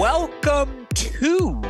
welcome to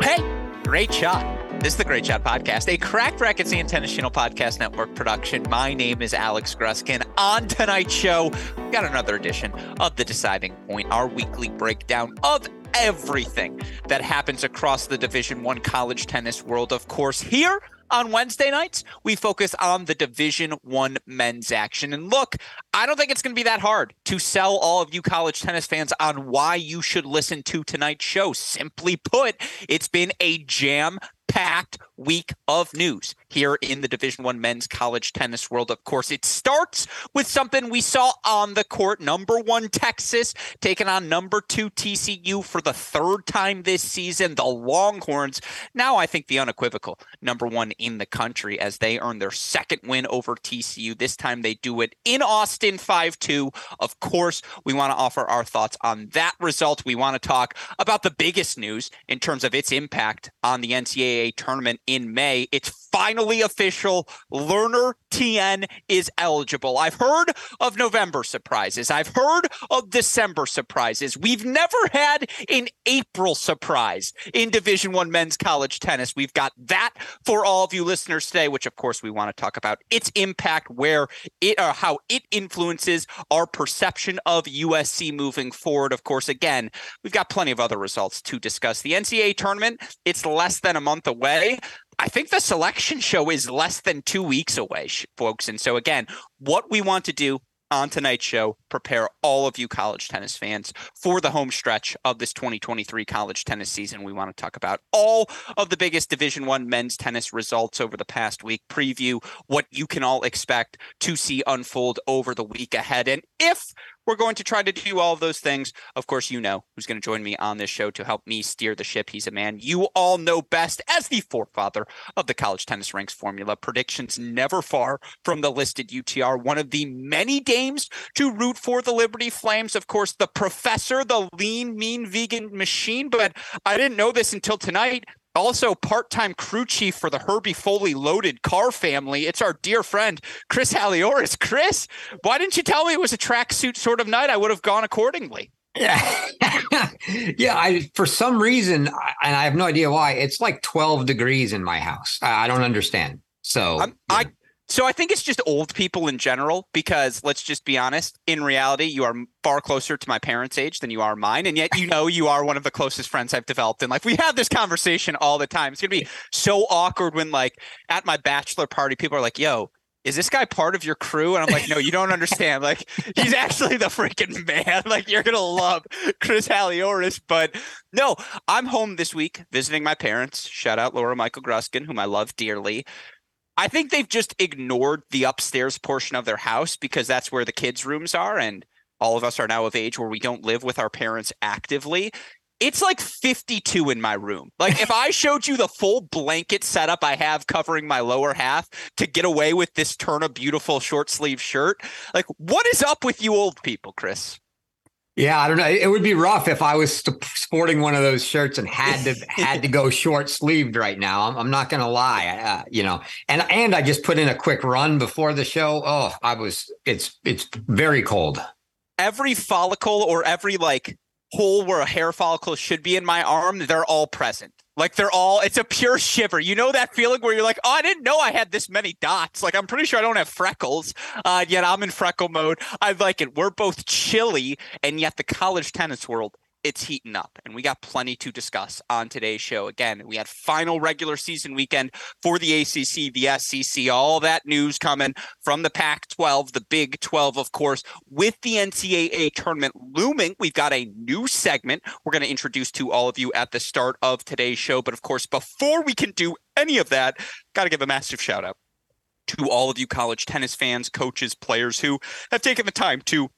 Hey, Great Shot. This is the Great Shot Podcast, a Cracked Racquets and Tennis Channel Podcast Network production. My name is Alex Gruskin. On tonight's show, we got another edition of The Deciding Point, our weekly breakdown of everything that happens across the Division One college tennis world. Of course, here on Wednesday nights, we focus on the Division One men's action. And look, I don't think it's going to be that hard to sell all of you college tennis fans on why you should listen to tonight's show. Simply put, it's been a jam packed week of news here in the division one men's college tennis world. Of course it starts with something we saw on the court. Number one texas taking on number two tcu for the third time this season. The longhorns now i think the unequivocal number one in the country as they earn their second win over tcu this time they do it in austin 5-2 of course we want to offer our thoughts on that result. We want to talk about the biggest news in terms of its impact on the ncaa tournament in May. It's finally official. Lerner Tien is eligible. I've heard of November surprises. I've heard of December surprises. We've never had an April surprise in Division 1 men's college tennis. We've got that for all of you listeners today, which of course we want to talk about its impact, where it or how it influences our perception of USC moving forward. Of course, again, we've got plenty of other results to discuss. The NCAA tournament, it's less than a month away. I think the selection show is less than two weeks away, folks. And so, again, what we want to do on tonight's show, prepare all of you college tennis fans for the home stretch of this 2023 college tennis season. We want to talk about all of the biggest Division One men's tennis results over the past week, preview what you can all expect to see unfold over the week ahead. And if we're going to try to do all of those things. Of course, you know who's going to join me on this show to help me steer the ship. He's a man you all know best as the forefather of the college tennis ranks formula. Predictions never far from the listed UTR. One of the many dames to root for the Liberty Flames. Of course, the professor, the lean, mean vegan machine. But I didn't know this until tonight also part-time crew chief for the Herbie Foley loaded car family. It's our dear friend Chris Halioris. Chris, why didn't you tell me it was a tracksuit sort of night? I would have gone accordingly. Yeah, yeah. I for some reason, and I have no idea why. It's like twelve degrees in my house. I, I don't understand. So I so I think it's just old people in general because let's just be honest, in reality you are far closer to my parents' age than you are mine and yet you know you are one of the closest friends I've developed in life. We have this conversation all the time. It's going to be so awkward when like at my bachelor party people are like, "Yo, is this guy part of your crew? And I'm like, no, you don't understand. Like, he's actually the freaking man. Like, you're gonna love Chris Halioris. But no, I'm home this week visiting my parents. Shout out Laura Michael Gruskin, whom I love dearly. I think they've just ignored the upstairs portion of their house because that's where the kids' rooms are. And all of us are now of age where we don't live with our parents actively. It's like 52 in my room. Like if I showed you the full blanket setup I have covering my lower half to get away with this turn a beautiful short sleeve shirt, like what is up with you old people, Chris? Yeah, I don't know. It would be rough if I was sporting one of those shirts and had to had to go short sleeved right now. I'm, I'm not going to lie, uh, you know. And and I just put in a quick run before the show. Oh, I was. It's it's very cold. Every follicle or every like hole where a hair follicle should be in my arm, they're all present. Like they're all, it's a pure shiver. You know that feeling where you're like, oh, I didn't know I had this many dots. Like I'm pretty sure I don't have freckles, uh, yet I'm in freckle mode. I like it. We're both chilly, and yet the college tennis world it's heating up and we got plenty to discuss on today's show. Again we had final regular season weekend for the acc the sec all that news coming from the pac 12 the big 12 of course. With the ncaa tournament looming we've got a new segment we're going to introduce to all of you at the start of today's show. But of course before we can do any of that got to give a massive shout out to all of you college tennis fans coaches players who have taken the time to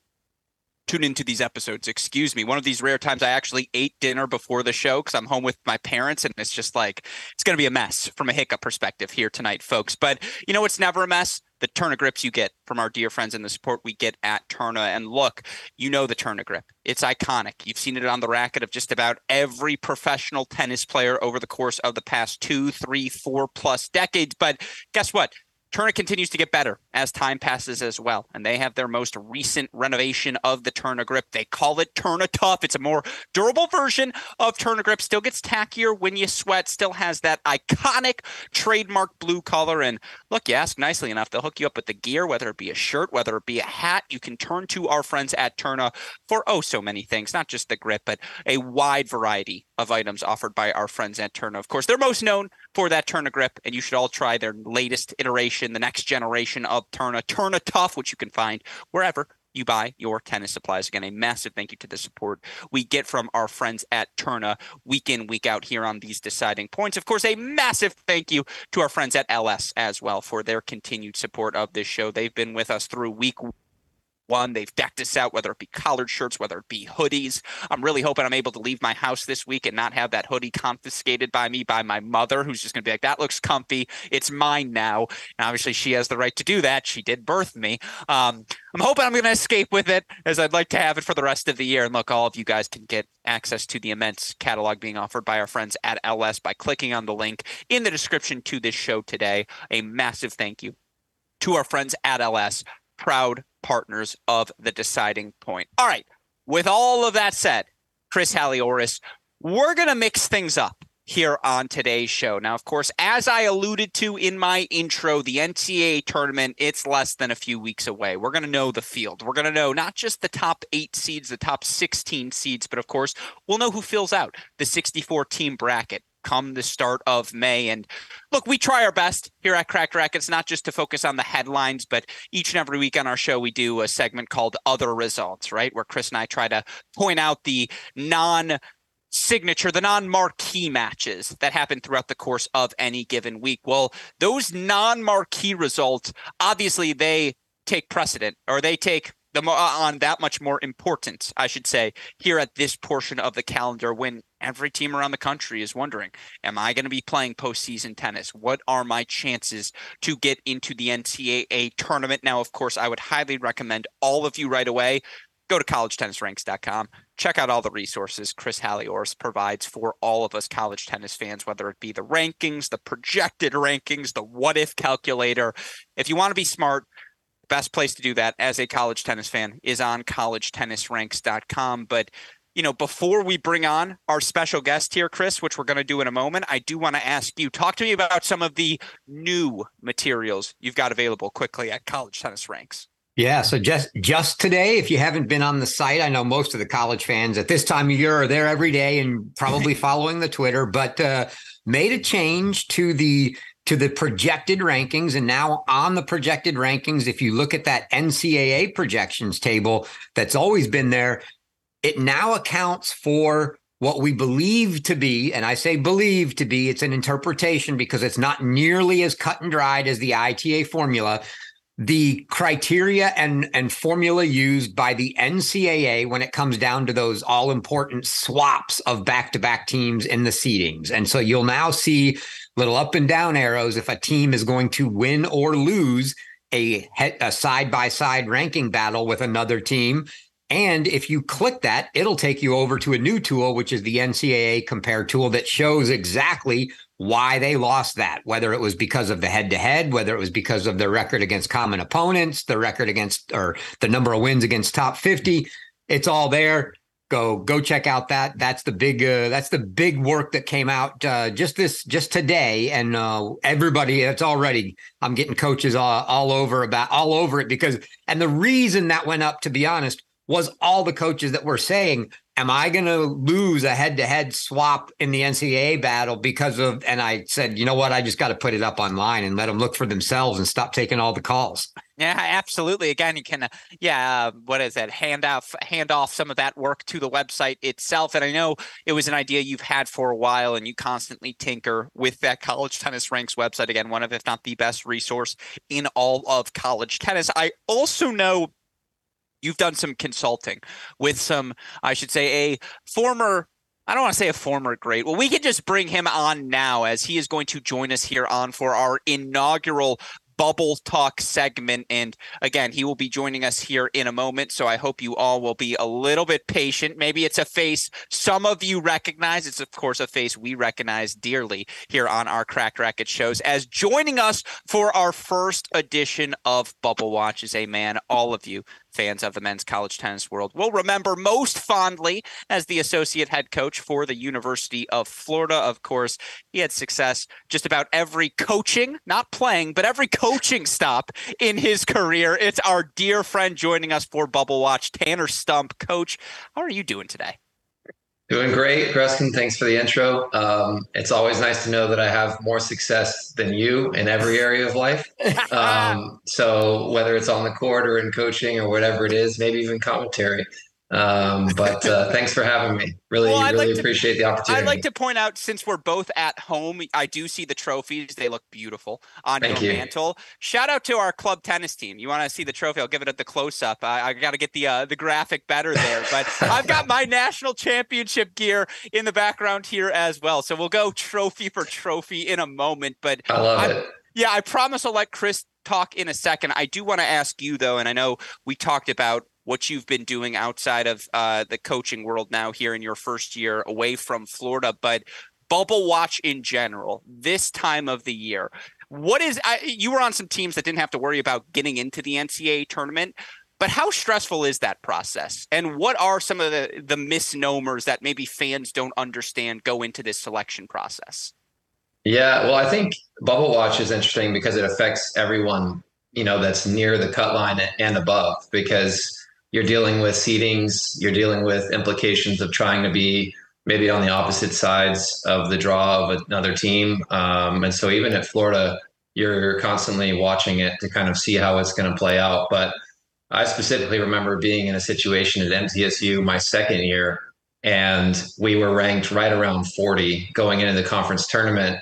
tune into these episodes. Excuse me. One of these rare times I actually ate dinner before the show because I'm home with my parents, and it's just like it's going to be a mess from a hiccup perspective here tonight, folks. But you know, it's never a mess. The Tourna grips you get from our dear friends and the support we get at Tourna. And look, you know the Tourna grip. It's iconic. You've seen it on the racket of just about every professional tennis player over the course of the past two, three, four plus decades. But guess what? Tourna continues to get better as time passes as well. And they have their most recent renovation of the Tourna grip. They call it Tourna Tuff. It's a more durable version of Tourna grip. Still gets tackier when you sweat, still has that iconic trademark blue color. And look, you ask nicely enough, they'll hook you up with the gear, whether it be a shirt, whether it be a hat. You can turn to our friends at Tourna for oh so many things, not just the grip, but a wide variety of items offered by our friends at Tourna. Of course, they're most known for that Tourna grip, and you should all try their latest iteration, the next generation of Tourna, Tourna Tuff, which you can find wherever you buy your tennis supplies. Again, a massive thank you to the support we get from our friends at Tourna week in, week out here on these deciding points. Of course, a massive thank you to our friends at Ellesse as well for their continued support of this show. They've been with us through week one. They've decked us out, whether it be collared shirts, whether it be hoodies. I'm really hoping I'm able to leave my house this week and not have that hoodie confiscated by me by my mother, who's just going to be like, that looks comfy. It's mine now. And obviously, she has the right to do that. She did birth me. Um, I'm hoping I'm going to escape with it as I'd like to have it for the rest of the year. And look, all of you guys can get access to the immense catalog being offered by our friends at Ellesse by clicking on the link in the description to this show today. A massive thank you to our friends at Ellesse proud partners of the deciding point. All right. With all of that said, Chris Halioris, we're going to mix things up here on today's show. Now, of course, as I alluded to in my intro, the NCAA tournament, it's less than a few weeks away. We're going to know the field. We're going to know not just the top eight seeds, the top 16 seeds, but of course, we'll know who fills out the 64 team bracket come the start of May. And look, we try our best here at Cracked Racquets, not just to focus on the headlines, but each and every week on our show, we do a segment called Other Results, right? Where Chris and I try to point out the non signature, the non marquee matches that happen throughout the course of any given week. Well, those non marquee results, obviously, they take precedent or they take the uh, on that much more important, I should say, here at this portion of the calendar when every team around the country is wondering, am I going to be playing postseason tennis? What are my chances to get into the NCAA tournament? Now, of course, I would highly recommend all of you right away go to collegetennisranks.com. Check out all the resources Chris Halioris provides for all of us college tennis fans, whether it be the rankings, the projected rankings, the what if calculator. If you want to be smart, best place to do that as a college tennis fan is on collegetennisranks.com. But you know, before we bring on our special guest here, Chris, which we're going to do in a moment, I do want to ask you talk to me about some of the new materials you've got available quickly at College Tennis Ranks. Yeah, so just just today, if you haven't been on the site, I know most of the college fans at this time of year are there every day and probably following the Twitter, but uh, made a change to the to the projected rankings. And now on the projected rankings, if you look at that NCAA projections table that's always been there, it now accounts for what we believe to be, and I say believe to be, it's an interpretation because it's not nearly as cut and dried as the ITA formula. The criteria and, and formula used by the NCAA when it comes down to those all important swaps of back to back teams in the seedings. And so you'll now see little up and down arrows if a team is going to win or lose a side by side ranking battle with another team. And if you click that, it'll take you over to a new tool, which is the NCAA compare tool that shows exactly why they lost that, whether it was because of the head to head, whether it was because of their record against common opponents, the record against or the number of wins against top 50. It's all there go go check out that that's the big uh, that's the big work that came out uh, just this just today and uh, everybody it's already i'm getting coaches all, all over about all over it because and the reason that went up to be honest was all the coaches that were saying am I going to lose a head to head swap in the NCAA battle because of, and I said, you know what? I just got to put it up online and let them look for themselves and stop taking all the calls. Yeah, absolutely. Again, you can, uh, yeah, uh, what is that? Hand off, hand off some of that work to the website itself. And I know it was an idea you've had for a while, and you constantly tinker with that College Tennis Ranks website. Again, one of, if not the best resource in all of college tennis. I also know you've done some consulting with some, I should say, a former I don't want to say a former great. Well, we can just bring him on now as he is going to join us here on for our inaugural bubble talk segment. And again, he will be joining us here in a moment. So I hope you all will be a little bit patient. Maybe it's a face some of you recognize. It's, of course, a face we recognize dearly here on our Cracked Racquets shows. As joining us for our first edition of Bubble Watch is a man all of you fans of the men's college tennis world will remember most fondly as the associate head coach for the University of Florida. Of course, he had success just about every coaching, not playing, but every coaching stop in his career. It's our dear friend joining us for Bubble Watch, Tanner Stump. Coach, how are you doing today? Doing great, Gruskin. Thanks for the intro. Um, it's always nice to know that I have more success than you in every area of life. Um, so whether it's on the court or in coaching or whatever it is, maybe even commentary, um, but uh, thanks for having me. Really, well, really like appreciate to, the opportunity. I'd like to point out, since we're both at home, I do see the trophies. They look beautiful on Thank your you. mantle. Shout out to our club tennis team. You want to see the trophy? I'll give it at the close up. I, I got to get the uh, the graphic better there, but I've got my national championship gear in the background here as well. So we'll go trophy for trophy in a moment. But I love I'm, it. Yeah, I promise I'll let Chris talk in a second. I do want to ask you though, and I know we talked about what you've been doing outside of uh, the coaching world now here in your first year away from Florida, but bubble watch in general this time of the year. What is I, you were on some teams that didn't have to worry about getting into the NCAA tournament, but how stressful is that process? And what are some of the the misnomers that maybe fans don't understand go into this selection process? Yeah, well, I think bubble watch is interesting because it affects everyone, you know, that's near the cut line and above because you're dealing with seedings, you're dealing with implications of trying to be maybe on the opposite sides of the draw of another team. Um, and so even at Florida, you're constantly watching it to kind of see how it's going to play out. But I specifically remember being in a situation at MTSU my second year, and we were ranked right around 40 going into the conference tournament.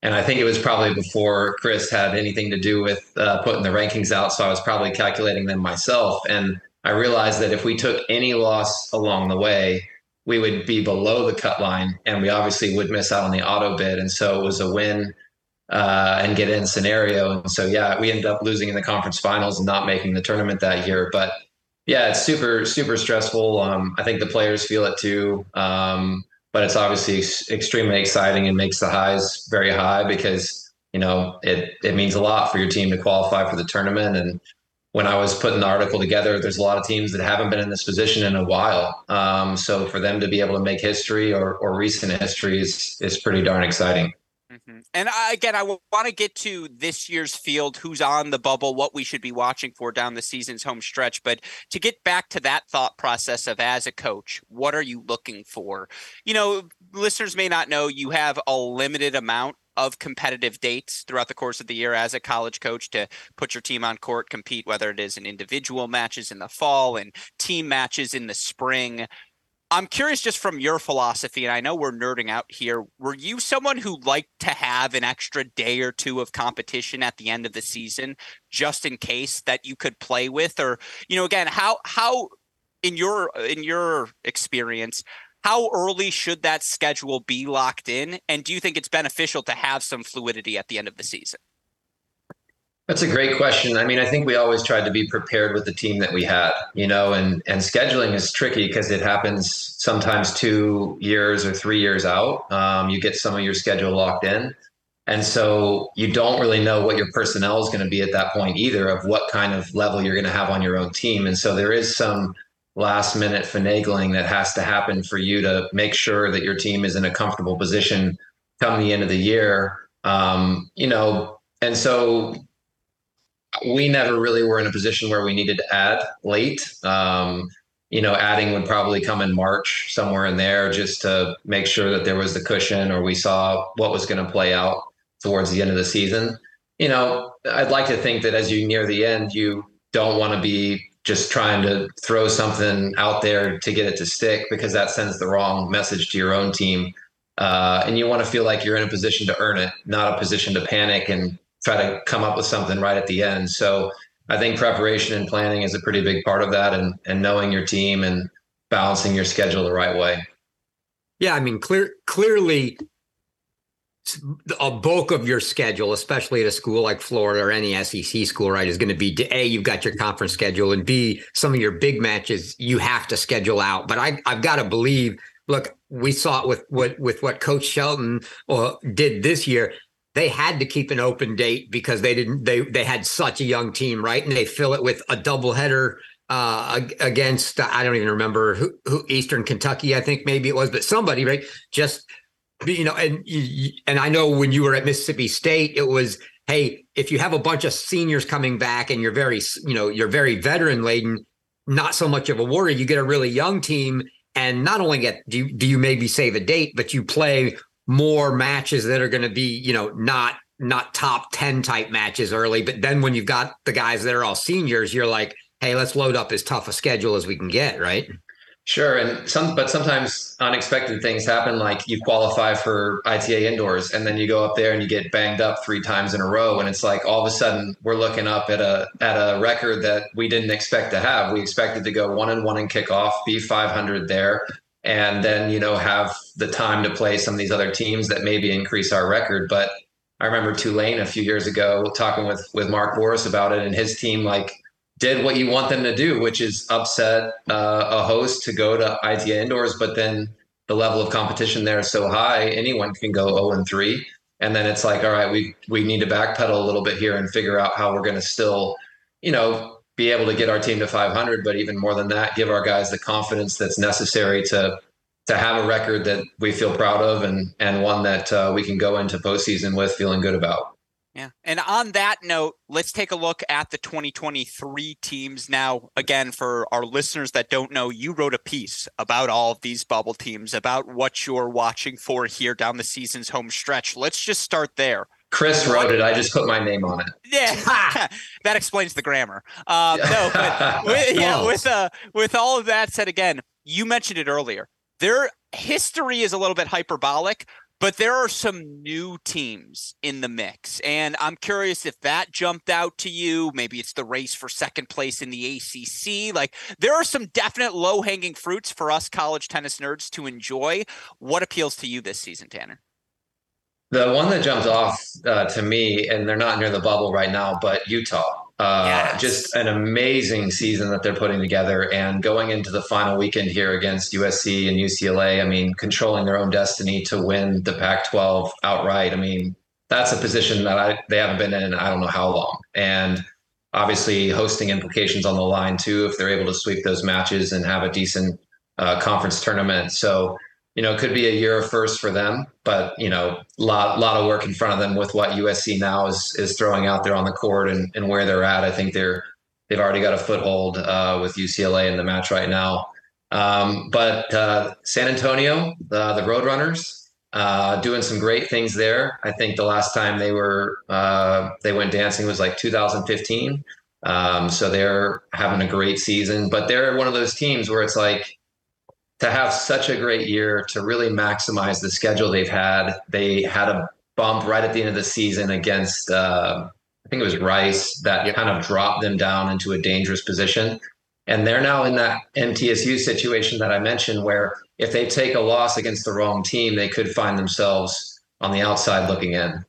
And I think it was probably before Chris had anything to do with uh, putting the rankings out. So I was probably calculating them myself. And I realized that if we took any loss along the way, we would be below the cut line and we obviously would miss out on the auto bid. And so it was a win uh, and get in scenario. And so, yeah, we ended up losing in the conference finals and not making the tournament that year. But yeah, it's super, super stressful. Um, I think the players feel it too. Um, but it's obviously ex- extremely exciting and makes the highs very high because, you know, it, it means a lot for your team to qualify for the tournament. And when I was putting the article together, there's a lot of teams that haven't been in this position in a while. Um, so for them to be able to make history or, or recent history is, is pretty darn exciting. Mm-hmm. And I, again, I want to get to this year's field, who's on the bubble, what we should be watching for down the season's home stretch. But to get back to that thought process of as a coach, what are you looking for? You know, listeners may not know you have a limited amount of competitive dates throughout the course of the year as a college coach to put your team on court, compete, whether it is in individual matches in the fall and team matches in the spring. I'm curious just from your philosophy, and I know we're nerding out here. Were you someone who liked to have an extra day or two of competition at the end of the season just in case that you could play with? Or, you know, again, how how in your in your experience, how early should that schedule be locked in? And do you think it's beneficial to have some fluidity at the end of the season? That's a great question. I mean, I think we always tried to be prepared with the team that we had, you know, and and scheduling is tricky because it happens sometimes two years or three years out. Um, you get some of your schedule locked in, and so you don't really know what your personnel is going to be at that point either, of what kind of level you're going to have on your own team. And so there is some last minute finagling that has to happen for you to make sure that your team is in a comfortable position come the end of the year. Um, you know, and so we never really were in a position where we needed to add late. Um, you know, adding would probably come in March, somewhere in there, just to make sure that there was the cushion or we saw what was going to play out towards the end of the season. You know, I'd like to think that as you near the end, you don't want to be just trying to throw something out there to get it to stick because that sends the wrong message to your own team. Uh, and you want to feel like you're in a position to earn it, not a position to panic and try to come up with something right at the end. So I think preparation and planning is a pretty big part of that, and and knowing your team and balancing your schedule the right way. Yeah, I mean, clear clearly a bulk of your schedule, especially at a school like Florida or any SEC school, right, is going to be a you've got your conference schedule, and b some of your big matches you have to schedule out. But I I've got to believe. Look, we saw it with what with what Coach Shelton uh, did this year. They had to keep an open date because they didn't they they had such a young team, right? And they fill it with a doubleheader uh, against I don't even remember who, who Eastern Kentucky, I think maybe it was, but somebody, right? Just you know, and and I know when you were at Mississippi State, it was hey, if you have a bunch of seniors coming back and you're very you know you're very veteran laden, not so much of a worry. You get a really young team, and not only get do you, do you maybe save a date, but you play more matches that are going to be you know not not top 10 type matches early but then when you've got the guys that are all seniors you're like hey, let's load up as tough a schedule as we can get, right? Sure, and some, but sometimes unexpected things happen. Like you qualify for ITA indoors, and then you go up there and you get banged up three times in a row, and it's like all of a sudden we're looking up at a at a record that we didn't expect to have. We expected to go one and one in kickoff, be 500 there, and then you know have the time to play some of these other teams that maybe increase our record. But I remember Tulane a few years ago talking with with Mark Booras about it, and his team like did what you want them to do, which is upset uh, a host to go to ITA indoors. But then the level of competition there is so high, anyone can go 0 and 3. And then it's like, all right, we we need to backpedal a little bit here and figure out how we're going to still, you know, be able to get our team to 500. But even more than that, give our guys the confidence that's necessary to to have a record that we feel proud of and and one that uh, we can go into postseason with feeling good about. Yeah. And on that note, let's take a look at the 2023 teams now. Again, for our listeners that don't know, you wrote a piece about all of these bubble teams, about what you're watching for here down the season's home stretch. Let's just start there. Chris wrote it. I just put my name on it. Yeah, that explains the grammar. Um, no, but with, yeah, with uh, with all of that said, again, you mentioned it earlier. Their history is a little bit hyperbolic, but there are some new teams in the mix. And I'm curious if that jumped out to you. Maybe it's the race for second place in the ACC. Like there are some definite low hanging fruits for us college tennis nerds to enjoy. What appeals to you this season, Tanner? The one that jumped off uh, to me, and they're not near the bubble right now, but Utah. Uh, yes. Just an amazing season that they're putting together, and going into the final weekend here against USC and UCLA. I mean, controlling their own destiny to win the Pac-12 outright. I mean, that's a position that I they haven't been in I don't know how long, and obviously hosting implications on the line too if they're able to sweep those matches and have a decent uh, conference tournament. So you know, it could be a year of first for them, but you know, lot lot of work in front of them with what USC now is is throwing out there on the court and, and where they're at. I think they're they've already got a foothold uh, with UCLA in the match right now. Um, but uh, San Antonio, the, the Roadrunners, uh, doing some great things there. I think the last time they were uh, they went dancing was like 2015. Um, so they're having a great season, but they're one of those teams where it's like to have such a great year to really maximize the schedule they've had. They had a bump right at the end of the season against, uh, I think it was Rice, that kind of dropped them down into a dangerous position. And they're now in that MTSU situation that I mentioned, where if they take a loss against the wrong team, they could find themselves on the outside looking in.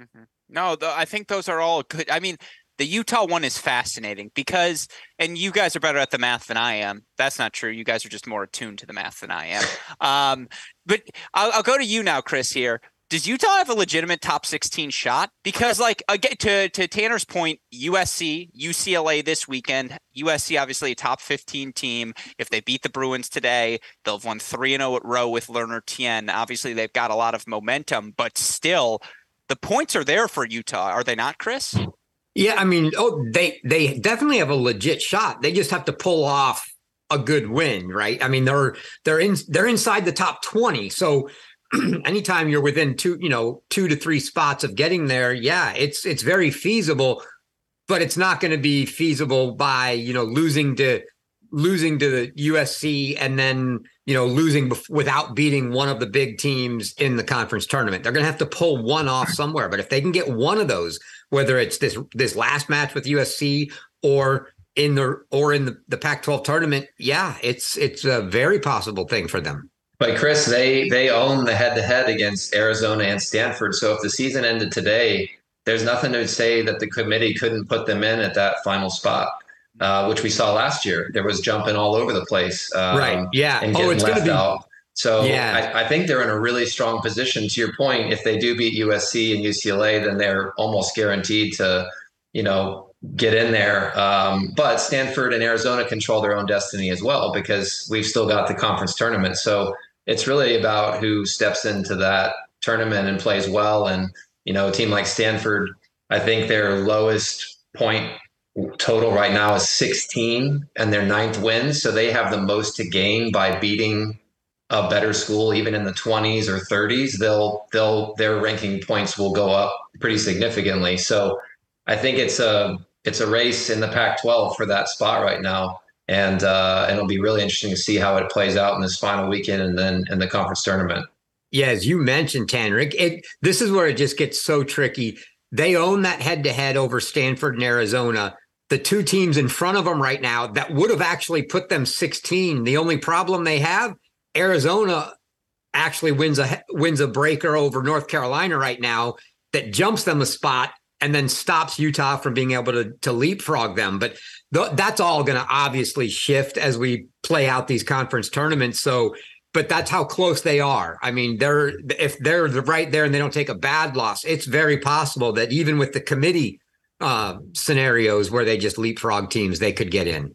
Mm-hmm. No, the, I think those are all good. I mean, the Utah one is fascinating because, and you guys are better at the math than I am. That's not true. You guys are just more attuned to the math than I am. Um, but I'll, I'll go to you now, Chris. Here, does Utah have a legitimate top 16 shot? Because, like, again, to to Tanner's point, USC, UCLA this weekend. USC obviously a top 15 team. If they beat the Bruins today, they'll have won three and zero oh at row with Lerner Tien. Obviously, they've got a lot of momentum, but still, the points are there for Utah, are they not, Chris? Yeah, I mean, oh, they they definitely have a legit shot. They just have to pull off a good win, right? I mean, they're they're in they're inside the top 20. So anytime you're within two, you know, two to three spots of getting there, yeah, it's it's very feasible, but it's not going to be feasible by, you know, losing to losing to the USC and then you know losing bef- without beating one of the big teams in the conference tournament. They're going to have to pull one off somewhere. But if they can get one of those, whether it's this this last match with USC or in the or in the, the Pac-12 tournament, yeah, it's it's a very possible thing for them. But Chris, they they own the head to head against Arizona and Stanford. So if the season ended today, there's nothing to say that the committee couldn't put them in at that final spot, uh, which we saw last year. There was jumping all over the place. Um, right. Yeah. Oh, it's going to be. Out. So yeah. I, I, think they're in a really strong position. To your point, if they do beat USC and UCLA, then they're almost guaranteed to, you know, get in there. Um, but Stanford and Arizona control their own destiny as well because we've still got the conference tournament. So it's really about who steps into that tournament and plays well. And you know, a team like Stanford, I think their lowest point total right now is 16 and their ninth win. So they have the most to gain by beating a better school, even in the 20s or 30s. They'll they'll their ranking points will go up pretty significantly. So I think it's a it's a race in the Pac-12 for that spot right now. And uh, and it'll be really interesting to see how it plays out in this final weekend and then in the conference tournament. Yeah, as you mentioned, Tanner, it, this is where it just gets so tricky. They own that head to head over Stanford and Arizona. The two teams in front of them right now that would have actually put them 16. The only problem they have, Arizona actually wins a wins a breaker over North Carolina right now that jumps them a spot and then stops Utah from being able to to leapfrog them. But th- that's all going to obviously shift as we play out these conference tournaments. So but that's how close they are. I mean, they're if they're right there and they don't take a bad loss, it's very possible that even with the committee uh, scenarios where they just leapfrog teams, they could get in.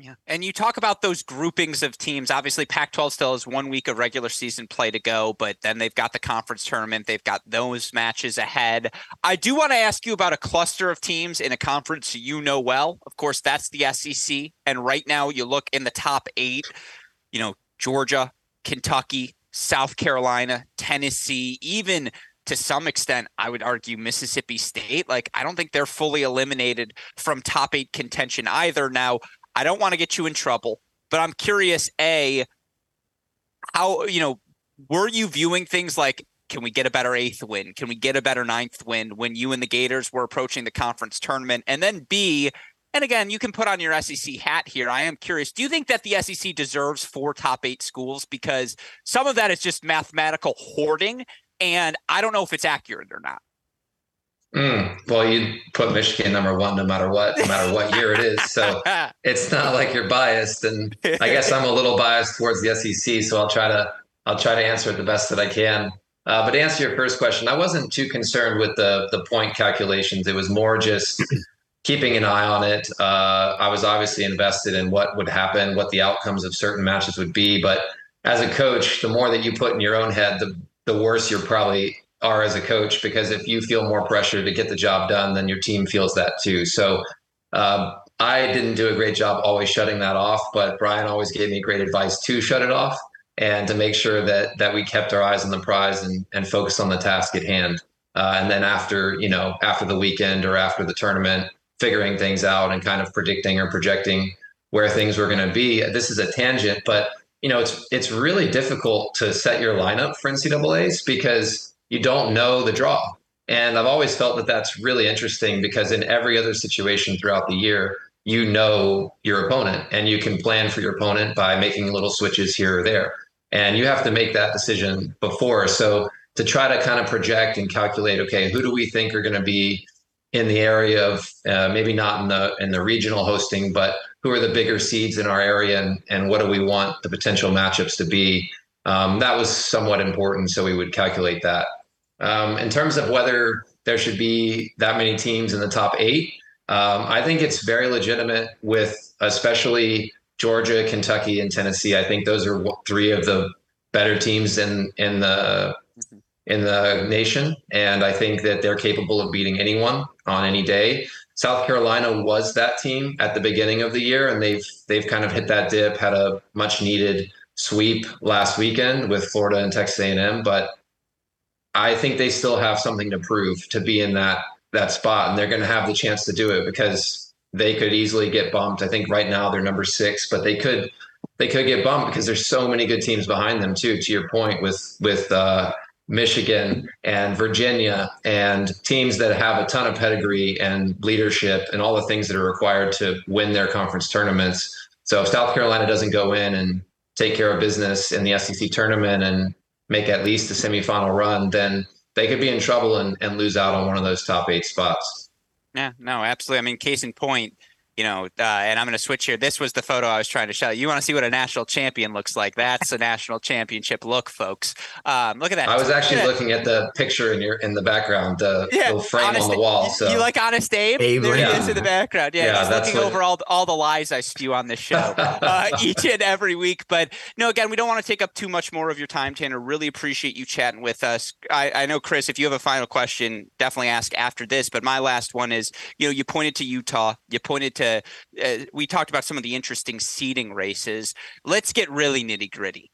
Yeah. And you talk about those groupings of teams. Obviously, Pac 12 still has one week of regular season play to go, but then they've got the conference tournament. They've got those matches ahead. I do want to ask you about a cluster of teams in a conference you know well. Of course, that's the SEC. And right now, you look in the top eight, you know, Georgia, Kentucky, South Carolina, Tennessee, even to some extent, I would argue Mississippi State. Like, I don't think they're fully eliminated from top eight contention either. Now, I don't want to get you in trouble, but I'm curious, A, how, you know, were you viewing things like, can we get a better eighth win? Can we get a better ninth win when you and the Gators were approaching the conference tournament? And then B, and again, you can put on your SEC hat here. I am curious. Do you think that the SEC deserves four top eight schools? Because some of that is just mathematical hoarding. And I don't know if it's accurate or not. Mm, well, you put Michigan number one no matter what, no matter what year it is. So it's not like you're biased. And I guess I'm a little biased towards the SEC. So I'll try to I'll try to answer it the best that I can. Uh, but to answer your first question, I wasn't too concerned with the the point calculations. It was more just keeping an eye on it. Uh, I was obviously invested in what would happen, what the outcomes of certain matches would be. But as a coach, the more that you put in your own head, the the worse you're probably are as a coach. Because if you feel more pressure to get the job done, then your team feels that too. So. Uh, I didn't do a great job always shutting that off, but Bryan always gave me great advice to shut it off and to make sure that that we kept our eyes on the prize and, and focused on the task at hand. Uh, and then after you know after the weekend or after the tournament, figuring things out and kind of predicting or projecting where things were going to be. This is a tangent, but you know, it's it's really difficult to set your lineup for NCAA's because you don't know the draw. And I've always felt that that's really interesting because in every other situation throughout the year, you know your opponent and you can plan for your opponent by making little switches here or there. And you have to make that decision before. So to try to kind of project and calculate, okay, who do we think are going to be in the area of uh, maybe not in the in the regional hosting, but who are the bigger seeds in our area and, and what do we want the potential matchups to be? Um, that was somewhat important, so we would calculate that. Um, in terms of whether there should be that many teams in the top eight, um, I think it's very legitimate with especially Georgia, Kentucky, and Tennessee. I think those are three of the better teams in in the in the nation, and I think that they're capable of beating anyone on any day. South Carolina was that team at the beginning of the year, and they've they've kind of hit that dip, had a much needed sweep last weekend with Florida and Texas A&M, but I think they still have something to prove to be in that that spot, and they're going to have the chance to do it because they could easily get bumped. I think right now they're number six, but they could they could get bumped because there's so many good teams behind them too. To your point, with with uh, Michigan and Virginia and teams that have a ton of pedigree and leadership and all the things that are required to win their conference tournaments. So if South Carolina doesn't go in and take care of business in the SEC tournament and make at least a semifinal run, then they could be in trouble and, and lose out on one of those top eight spots. Yeah, no, absolutely. I mean, case in point, you know, uh, and I'm going to switch here. This was the photo I was trying to show. You want to see what a national champion looks like? That's a national championship look, folks. Um, look at that. I was actually at looking at the picture in your in the background, the yeah, little frame honest, on the wall. So you like Honest Abe? Abe there yeah. he is in the background. Yeah, yeah he's looking what... over all all the lies I spew on this show uh, each and every week. But no, again, we don't want to take up too much more of your time, Tanner. Really appreciate you chatting with us. I, I know, Chris, if you have a final question, definitely ask after this. But my last one is, you know, you pointed to Utah. You pointed to. Uh, we talked about some of the interesting seeding races. Let's get really nitty gritty.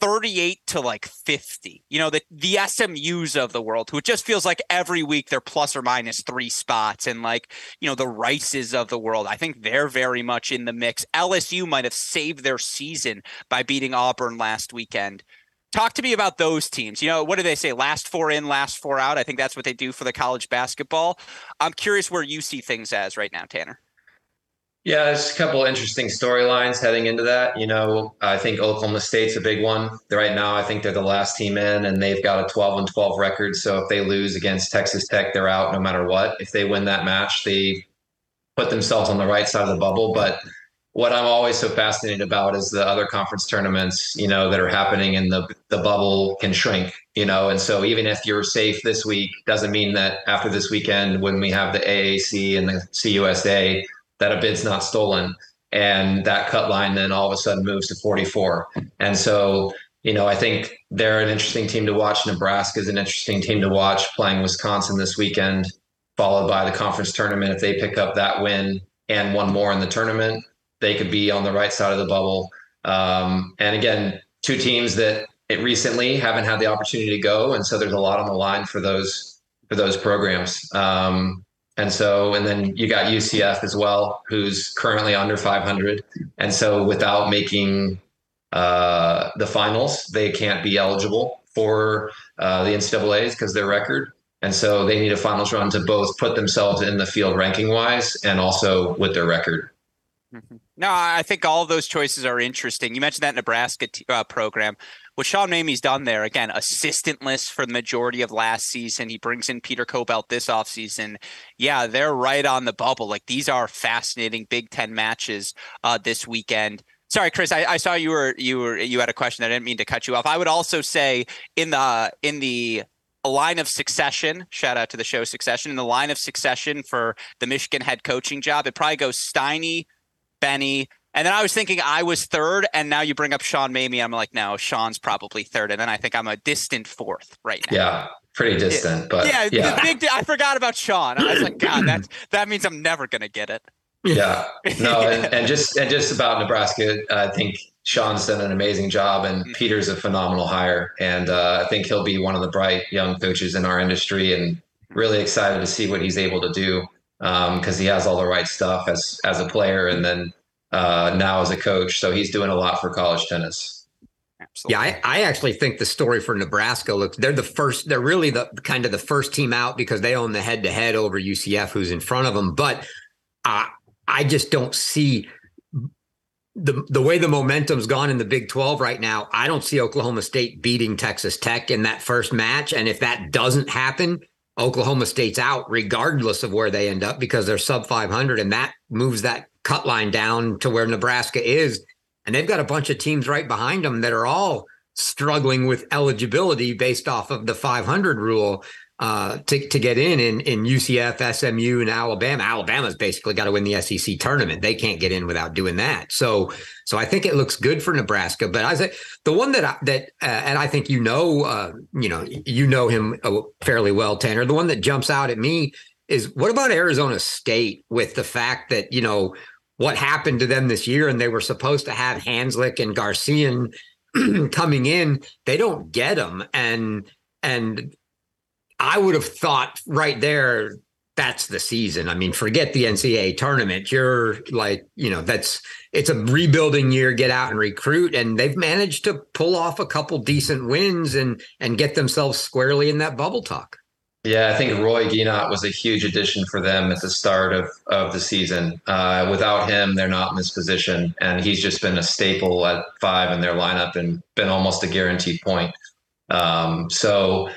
38 to like 50. You know, the the SMUs of the world, who it just feels like every week they're plus or minus three spots. And like, you know, the Rices of the world, I think they're very much in the mix. LSU might have saved their season by beating Auburn last weekend. Talk to me about those teams. You know, what do they say? Last four in, last four out. I think that's what they do for the college basketball. I'm curious where you see things as right now, Tanner. Yeah, there's a couple interesting storylines heading into that. You know, I think Oklahoma State's a big one. Right now, I think they're the last team in, and they've got a 12 and 12 record. So if they lose against Texas Tech, they're out no matter what. If they win that match, they put themselves on the right side of the bubble. But what I'm always so fascinated about is the other conference tournaments, you know, that are happening and the the bubble can shrink, you know. And so even if you're safe this week, doesn't mean that after this weekend, when we have the AAC and the CUSA that a bid's not stolen. And that cut line then all of a sudden moves to 44. And so, you know, I think they're an interesting team to watch. Nebraska is an interesting team to watch playing Wisconsin this weekend, followed by the conference tournament. If they pick up that win and one more in the tournament, they could be on the right side of the bubble. Um, and again, two teams that it recently haven't had the opportunity to go. And so there's a lot on the line for those for those programs. Um, and so, and then you got UCF as well, who's currently under 500. And so, without making uh, the finals, they can't be eligible for uh, the NCAA's because their record. And so, they need a finals run to both put themselves in the field ranking wise and also with their record. Mm-hmm. No, I think all those choices are interesting. You mentioned that Nebraska t- uh, program what Sean Maymi's done there, again, assistantless for the majority of last season. He brings in Peter Kobelt this offseason. Yeah, they're right on the bubble. Like these are fascinating Big Ten matches uh, this weekend. Sorry, Chris. I, I, saw you were you were you had a question. I didn't mean to cut you off. I would also say in the in the line of succession. Shout out to the show Succession. In the line of succession for the Michigan head coaching job, it probably goes Steiny, Benny, and then I was thinking I was third, and now you bring up Sean Maymi. I'm like, no, Sean's probably third, and then I think I'm a distant fourth right now. Yeah, pretty distant, yeah. but yeah, yeah. big. I forgot about Sean. I was like, God, that that means I'm never gonna get it. Yeah, no, and, and just and just about Nebraska, I think Sean's done an amazing job, and mm-hmm. Peter's a phenomenal hire, and uh, I think he'll be one of the bright young coaches in our industry, and really excited to see what he's able to do because um, he has all the right stuff as as a player, and then uh, now as a coach. So he's doing a lot for college tennis. Absolutely. Yeah, I, I actually think the story for Nebraska looks they're the first, they're really the kind of the first team out because they own the head to head over UCF, who's in front of them. But uh, I just don't see the the way the momentum's gone in the Big 12 right now. I don't see Oklahoma State beating Texas Tech in that first match. And if that doesn't happen, Oklahoma State's out regardless of where they end up because they're sub 500 and that moves that cut line down to where Nebraska is. And they've got a bunch of teams right behind them that are all struggling with eligibility based off of the 500 rule uh, to, to get in, in in UCF, SMU, and Alabama. Alabama's basically got to win the SEC tournament. They can't get in without doing that. So so I think it looks good for Nebraska. But I say the one that I, that uh, and I think you know uh, you know you know him uh, fairly well, Tanner. The one that jumps out at me is what about Arizona State with the fact that you know what happened to them this year, and they were supposed to have Hanslick and Garcian coming in. They don't get them, and and I would have thought right there that's the season. I mean, forget the NCAA tournament. You're like, you know, that's it's a rebuilding year. Get out and recruit, and they've managed to pull off a couple decent wins and and get themselves squarely in that bubble talk. Yeah, I think Roy Guinot was a huge addition for them at the start of, of the season. Uh, without him, they're not in this position, and he's just been a staple at five in their lineup and been almost a guaranteed point. Um, so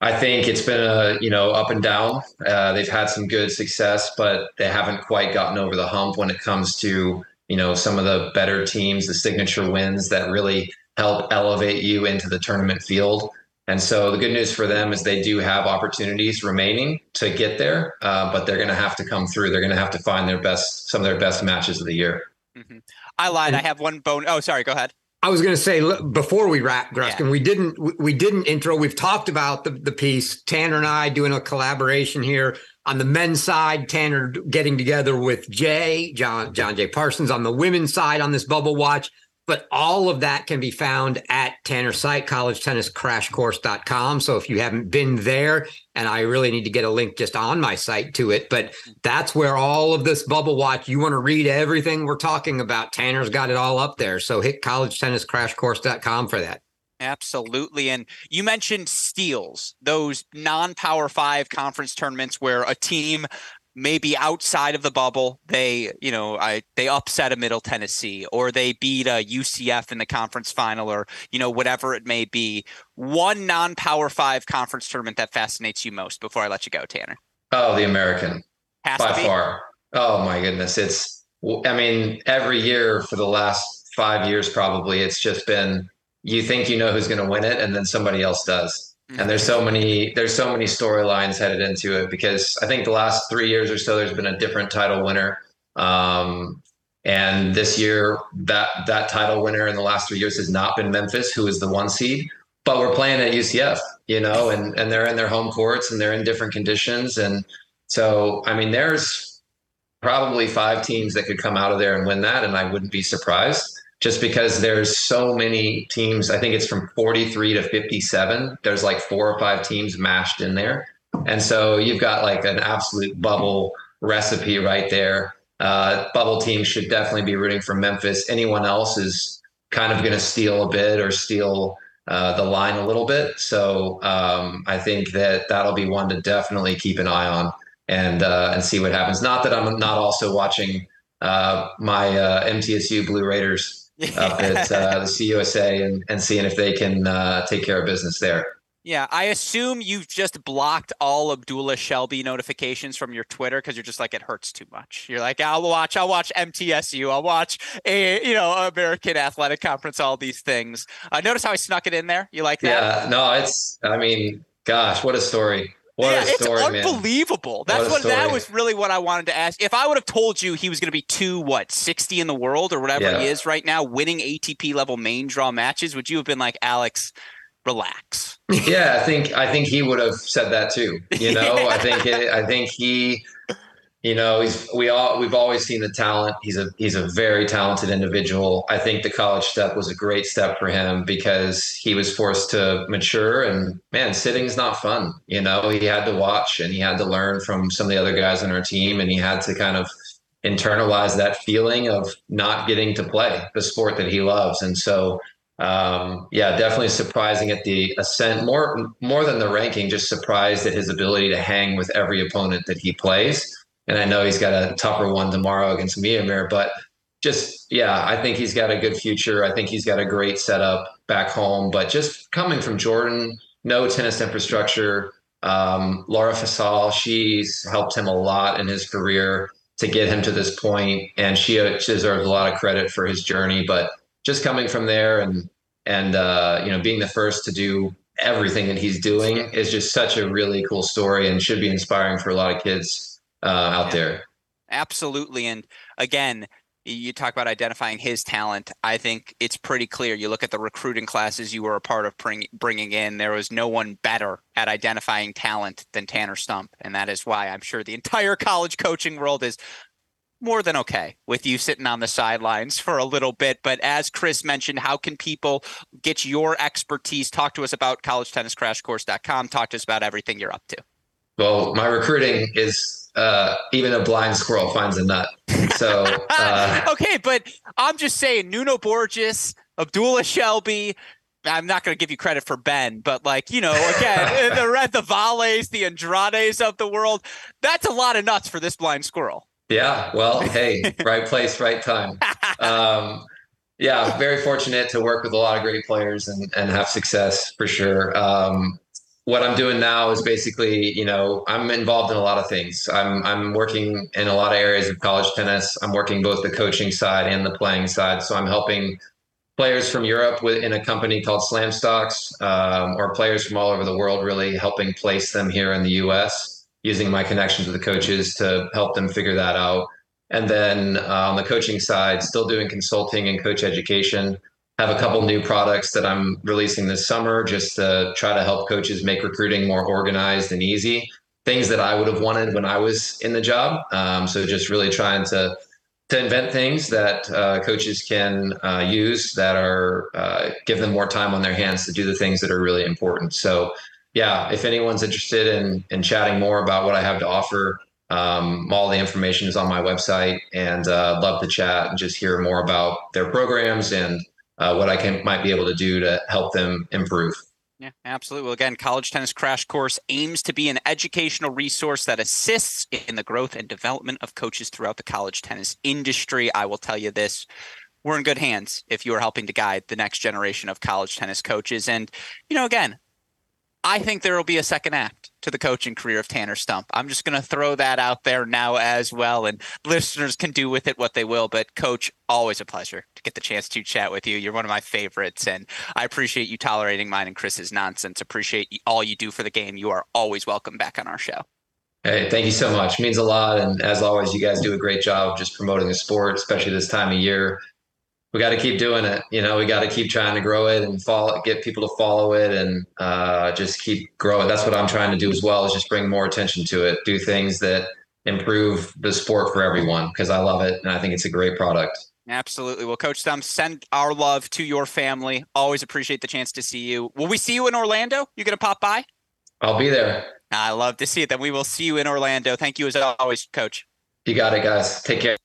I think it's been a you know up and down. Uh, they've had some good success, but they haven't quite gotten over the hump when it comes to you know some of the better teams, the signature wins that really help elevate you into the tournament field. And so the good news for them is they do have opportunities remaining to get there, uh, but they're going to have to come through. They're going to have to find their best, some of their best matches of the year. Mm-hmm. I lied. I have one bone. Oh, sorry. Go ahead. I was going to say before we wrap, Gruskin, yeah. we didn't we didn't intro. We've talked about the the piece. Tanner and I doing a collaboration here on the men's side. Tanner getting together with Jay John John Jay Parsons on the women's side on this bubble watch. But all of that can be found at Tanner's site, collegetenniscrashcourse.com. So if you haven't been there, and I really need to get a link just on my site to it, but that's where all of this bubble watch, you want to read everything we're talking about. Tanner's got it all up there. So hit collegetenniscrashcourse.com for that. Absolutely. And you mentioned steals, those non power five conference tournaments where a team maybe outside of the bubble they you know I they upset a middle Tennessee or they beat a UCF in the conference final or you know whatever it may be. One non-power 5 conference tournament that fascinates you most before I let you go Tanner? Oh the American. Has by far. Oh my goodness. It's I mean every year for the last 5 years probably it's just been you think you know who's going to win it and then somebody else does and there's so many there's so many storylines headed into it because I think the last three years or so there's been a different title winner. Um, and this year that that title winner in the last three years has not been Memphis, who is the one seed. But we're playing at UCF, you know, and and they're in their home courts and they're in different conditions. And so I mean there's probably five teams that could come out of there and win that, and I wouldn't be surprised just because there's so many teams. I think it's from 43 to 57. There's like four or five teams mashed in there. And so you've got like an absolute bubble recipe right there. Uh, bubble teams should definitely be rooting for Memphis. Anyone else is kind of going to steal a bit or steal uh, the line a little bit. So um, I think that that'll be one to definitely keep an eye on and uh, and see what happens. Not that I'm not also watching uh, my uh, MTSU Blue Raiders up at uh, the CUSA and, and seeing if they can uh, take care of business there. Yeah, I assume you've just blocked all Abdullah Shelbayh notifications from your Twitter because you're just like it hurts too much. You're like, I'll watch, I'll watch MTSU, I'll watch a you know American Athletic Conference, all these things. Uh, notice how I snuck it in there. You like that? Yeah, no, it's. I mean, gosh, what a story. What yeah, story, it's unbelievable. Man. That's what, what that was really what I wanted to ask. If I would have told you he was going to be two, what, 60 in the world or whatever yeah. he is right now, winning ATP level main draw matches, would you have been like, Alex, relax? Yeah, I think I think he would have said that too. You know, yeah. I think it, I think he you know, he's we all we've always seen the talent. He's a he's a very talented individual. I think the college step was a great step for him because he was forced to mature and man, sitting's not fun. You know, he had to watch and he had to learn from some of the other guys on our team and he had to kind of internalize that feeling of not getting to play the sport that he loves. And so um, yeah, definitely surprising at the ascent more more than the ranking, just surprised at his ability to hang with every opponent that he plays and I know he's got a tougher one tomorrow against Miomir, but just yeah, I think he's got a good future. I think he's got a great setup back home. But just coming from Jordan, no tennis infrastructure. Um, Laura Fasal, she's helped him a lot in his career to get him to this point, and she deserves a lot of credit for his journey. But just coming from there and and uh, you know being the first to do everything that he's doing is just such a really cool story and should be inspiring for a lot of kids uh, out yeah. there. Absolutely. And again, you talk about identifying his talent. I think it's pretty clear. You look at the recruiting classes you were a part of bring, bringing in, there was no one better at identifying talent than Tanner Stump. And that is why I'm sure the entire college coaching world is more than okay with you sitting on the sidelines for a little bit. But as Chris mentioned, how can people get your expertise? Talk to us about collegetenniscrashcourse.com. Talk to us about everything you're up to. Well, my recruiting is uh, even a blind squirrel finds a nut. So uh, okay, but I'm just saying, Nuno Borges, Abdullah Shelbayh, I'm not going to give you credit for Ben, but like you know, again, the Red, the Valles, the Andrades of the world. That's a lot of nuts for this blind squirrel. Yeah. Well, hey, right place, right time. Um, yeah, very fortunate to work with a lot of great players and, and have success for sure. Um, what I'm doing now is basically, you know, I'm involved in a lot of things. I'm I'm working in a lot of areas of college tennis. I'm working both the coaching side and the playing side. So I'm helping players from Europe in a company called Slam Stocks, um, or players from all over the world, really helping place them here in the U.S. using my connections with the coaches to help them figure that out. And then uh, on the coaching side, still doing consulting and coach education have a couple new products that I'm releasing this summer just to try to help coaches make recruiting more organized and easy. Things that I would have wanted when I was in the job. Um, so just really trying to to invent things that uh, coaches can uh, use that are uh, give them more time on their hands to do the things that are really important. So yeah, if anyone's interested in in chatting more about what I have to offer, um, all the information is on my website, and uh, love to chat and just hear more about their programs and uh, what I can might be able to do to help them improve. Yeah, absolutely. Well, again, College Tennis Crash Course aims to be an educational resource that assists in the growth and development of coaches throughout the college tennis industry. I will tell you this we're in good hands if you are helping to guide the next generation of college tennis coaches. And, you know, again, I think there will be a second act to the coaching career of Tanner Stump. I'm just going to throw that out there now as well, and listeners can do with it what they will. But, Coach, always a pleasure to get the chance to chat with you. You're one of my favorites, and I appreciate you tolerating mine and Chris's nonsense. Appreciate all you do for the game. You are always welcome back on our show. Hey, thank you so much. It means a lot. And as always, you guys do a great job just promoting the sport, especially this time of year we got to keep doing it. You know, we got to keep trying to grow it and follow, get people to follow it, and uh, just keep growing. That's what I'm trying to do as well. Is just bring more attention to it. Do things that improve the sport for everyone because I love it and I think it's a great product. Absolutely. Well, Coach Stump, send our love to your family. Always appreciate the chance to see you. Will we see you in Orlando? You gonna pop by? I'll be there. I love to see it. Then we will see you in Orlando. Thank you as always, Coach. You got it, guys. Take care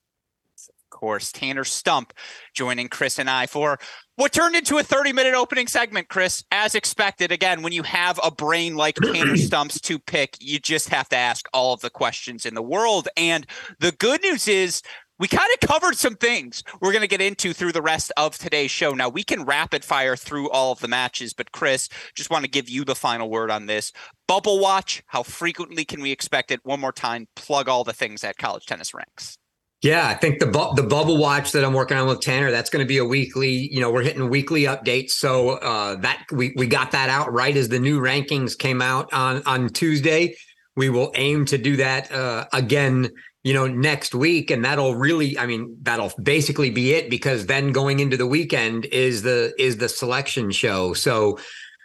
course. Tanner Stump joining Chris and I for what turned into a 30 minute opening segment, Chris. As expected, again, when you have a brain like Tanner Stump's to pick, you just have to ask all of the questions in the world. And the good news is, we kind of covered some things we're going to get into through the rest of today's show. Now, we can rapid fire through all of the matches, but Chris, just want to give you the final word on this. Bubble watch, how frequently can we expect it? One more time, plug all the things at College Tennis Ranks. Yeah, I think the bu- the bubble watch that I'm working on with Tanner, that's going to be a weekly. You know, we're hitting weekly updates, so uh, that we we got that out right as the new rankings came out on on Tuesday. We will aim to do that uh, again. You know, next week, and that'll really, I mean, that'll basically be it because then going into the weekend is the is the selection show. So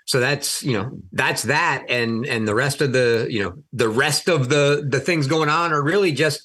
so that's you know that's that and and the rest of the you know the rest of the the things going on are really just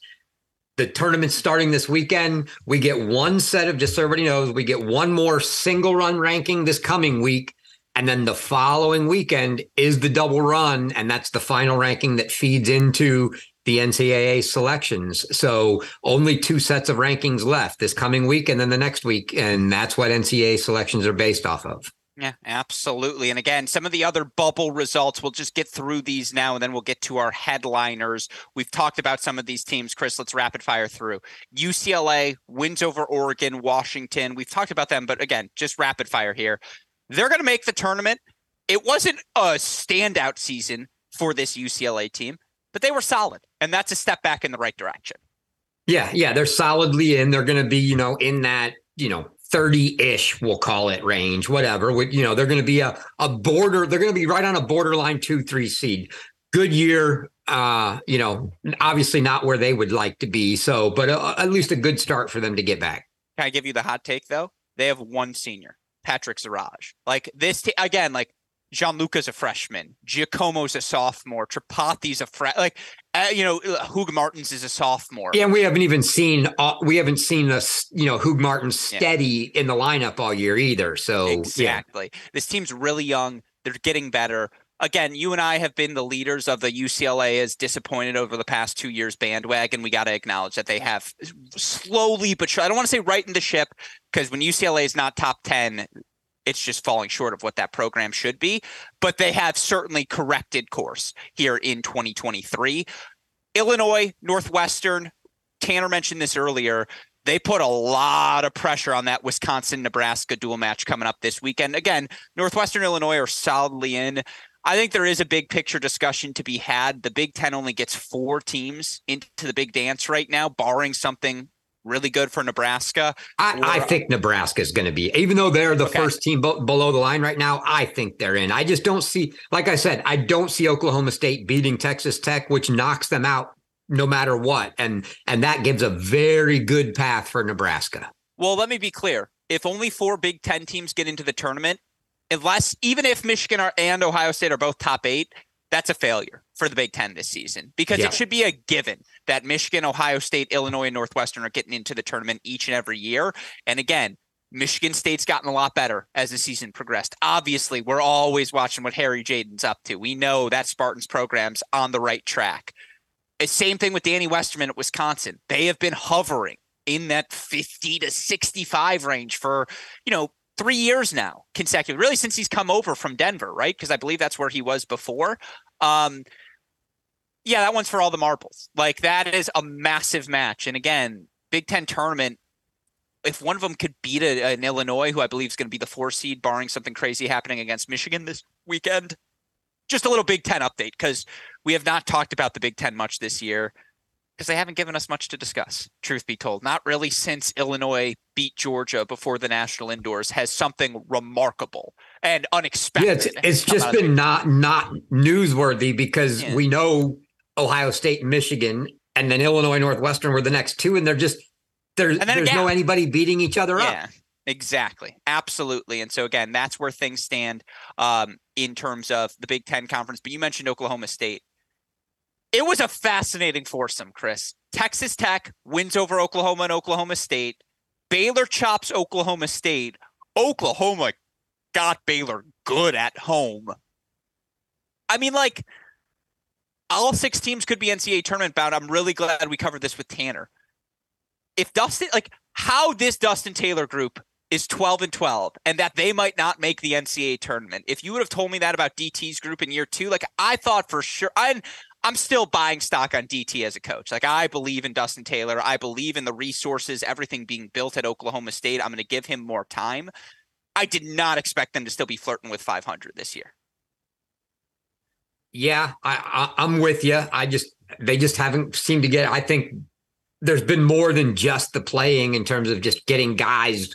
the tournament's starting this weekend. We get one set of, just so everybody knows, we get one more single run ranking this coming week. And then the following weekend is the double run. And that's the final ranking that feeds into the NCAA selections. So only two sets of rankings left this coming week and then the next week. And that's what NCAA selections are based off of. Yeah, absolutely. And again, some of the other bubble results, we'll just get through these now and then we'll get to our headliners. We've talked about some of these teams. Chris, let's rapid fire through. UCLA wins over Oregon, Washington. We've talked about them, but again, just rapid fire here. They're going to make the tournament. It wasn't a standout season for this UCLA team, but they were solid. And that's a step back in the right direction. Yeah, yeah, they're solidly in. They're going to be, you know, in that, you know, 30-ish we'll call it range whatever. You know they're going to be a, a border they're going to be right on a borderline 2-3 seed. Good year uh you know obviously not where they would like to be so but uh, at least a good start for them to get back. Can i give you the hot take though? They have one senior patrick Zahraj. like this t- again like Gianluca's a freshman. Giacomo's a sophomore. Tripathi's a fresh. Like, uh, you know, Hoogmartens is a sophomore. Yeah, and we haven't even seen uh, we haven't seen us, you know, Hoogmartens steady yeah. in the lineup all year either. So exactly, yeah. this team's really young. They're getting better. Again, you and I have been the leaders of the UCLA as disappointed over the past two years bandwagon. We got to acknowledge that they have slowly but sure. I don't want to say right in the ship because when UCLA is not top ten, It's just falling short of what that program should be. But they have certainly corrected course here in 2023. Illinois, Northwestern, Tanner mentioned this earlier. They put a lot of pressure on that Wisconsin Nebraska dual match coming up this weekend. Again, Northwestern Illinois are solidly in. I think there is a big picture discussion to be had. The Big Ten only gets four teams into the big dance right now, barring something really good for Nebraska. I, I think Nebraska is going to be, even though they're the okay. first team b- below the line right now, I think they're in. I just don't see, like I said, I don't see Oklahoma State beating Texas Tech, which knocks them out no matter what. And and that gives a very good path for Nebraska. Well, let me be clear. If only four Big Ten teams get into the tournament, unless even if Michigan are, and Ohio State are both top eight, that's a failure for the Big Ten this season because yeah. it should be a given that Michigan, Ohio State, Illinois, and Northwestern are getting into the tournament each and every year. And again, Michigan State's gotten a lot better as the season progressed. Obviously, we're always watching what Harry Jadun's up to. We know that Spartans program's on the right track. Same thing with Danny Westerman at Wisconsin. They have been hovering in that 50 to 65 range for, you know, three years now consecutively, really since he's come over from Denver, right? Because I believe that's where he was before. Um, yeah, that one's for all the marbles. Like that is a massive match. And again, Big Ten tournament. If one of them could beat a, an Illinois, who I believe is going to be the four seed, barring something crazy happening against Michigan this weekend, just a little Big Ten update because we have not talked about the Big Ten much this year because they haven't given us much to discuss, truth be told. Not really since Illinois beat Georgia before the national indoors has something remarkable and unexpected. Yeah, it's, it's just been not not newsworthy because yeah. we know Ohio State and Michigan and then Illinois Northwestern were the next two and they're just there's there's no anybody beating each other yeah. up. Exactly. Absolutely. And so again, that's where things stand um, in terms of the Big Ten conference. But you mentioned Oklahoma State. It was a fascinating foursome, Chris. Texas Tech wins over Oklahoma and Oklahoma State. Baylor chops Oklahoma State. Oklahoma got Baylor good at home. I mean, like, all six teams could be NCAA tournament bound. I'm really glad we covered this with Tanner. If Dustin, like, how this Dustin Taylor group is 12 and 12 and that they might not make the NCAA tournament. If you would have told me that about DT's group in year 2, like I thought for sure I I'm still buying stock on DT as a coach. Like I believe in Dustin Taylor. I believe in the resources, everything being built at Oklahoma State. I'm going to give him more time. I did not expect them to still be flirting with 500 this year. Yeah, I, I I'm with you. I just they just haven't seemed to get. I think there's been more than just the playing in terms of just getting guys,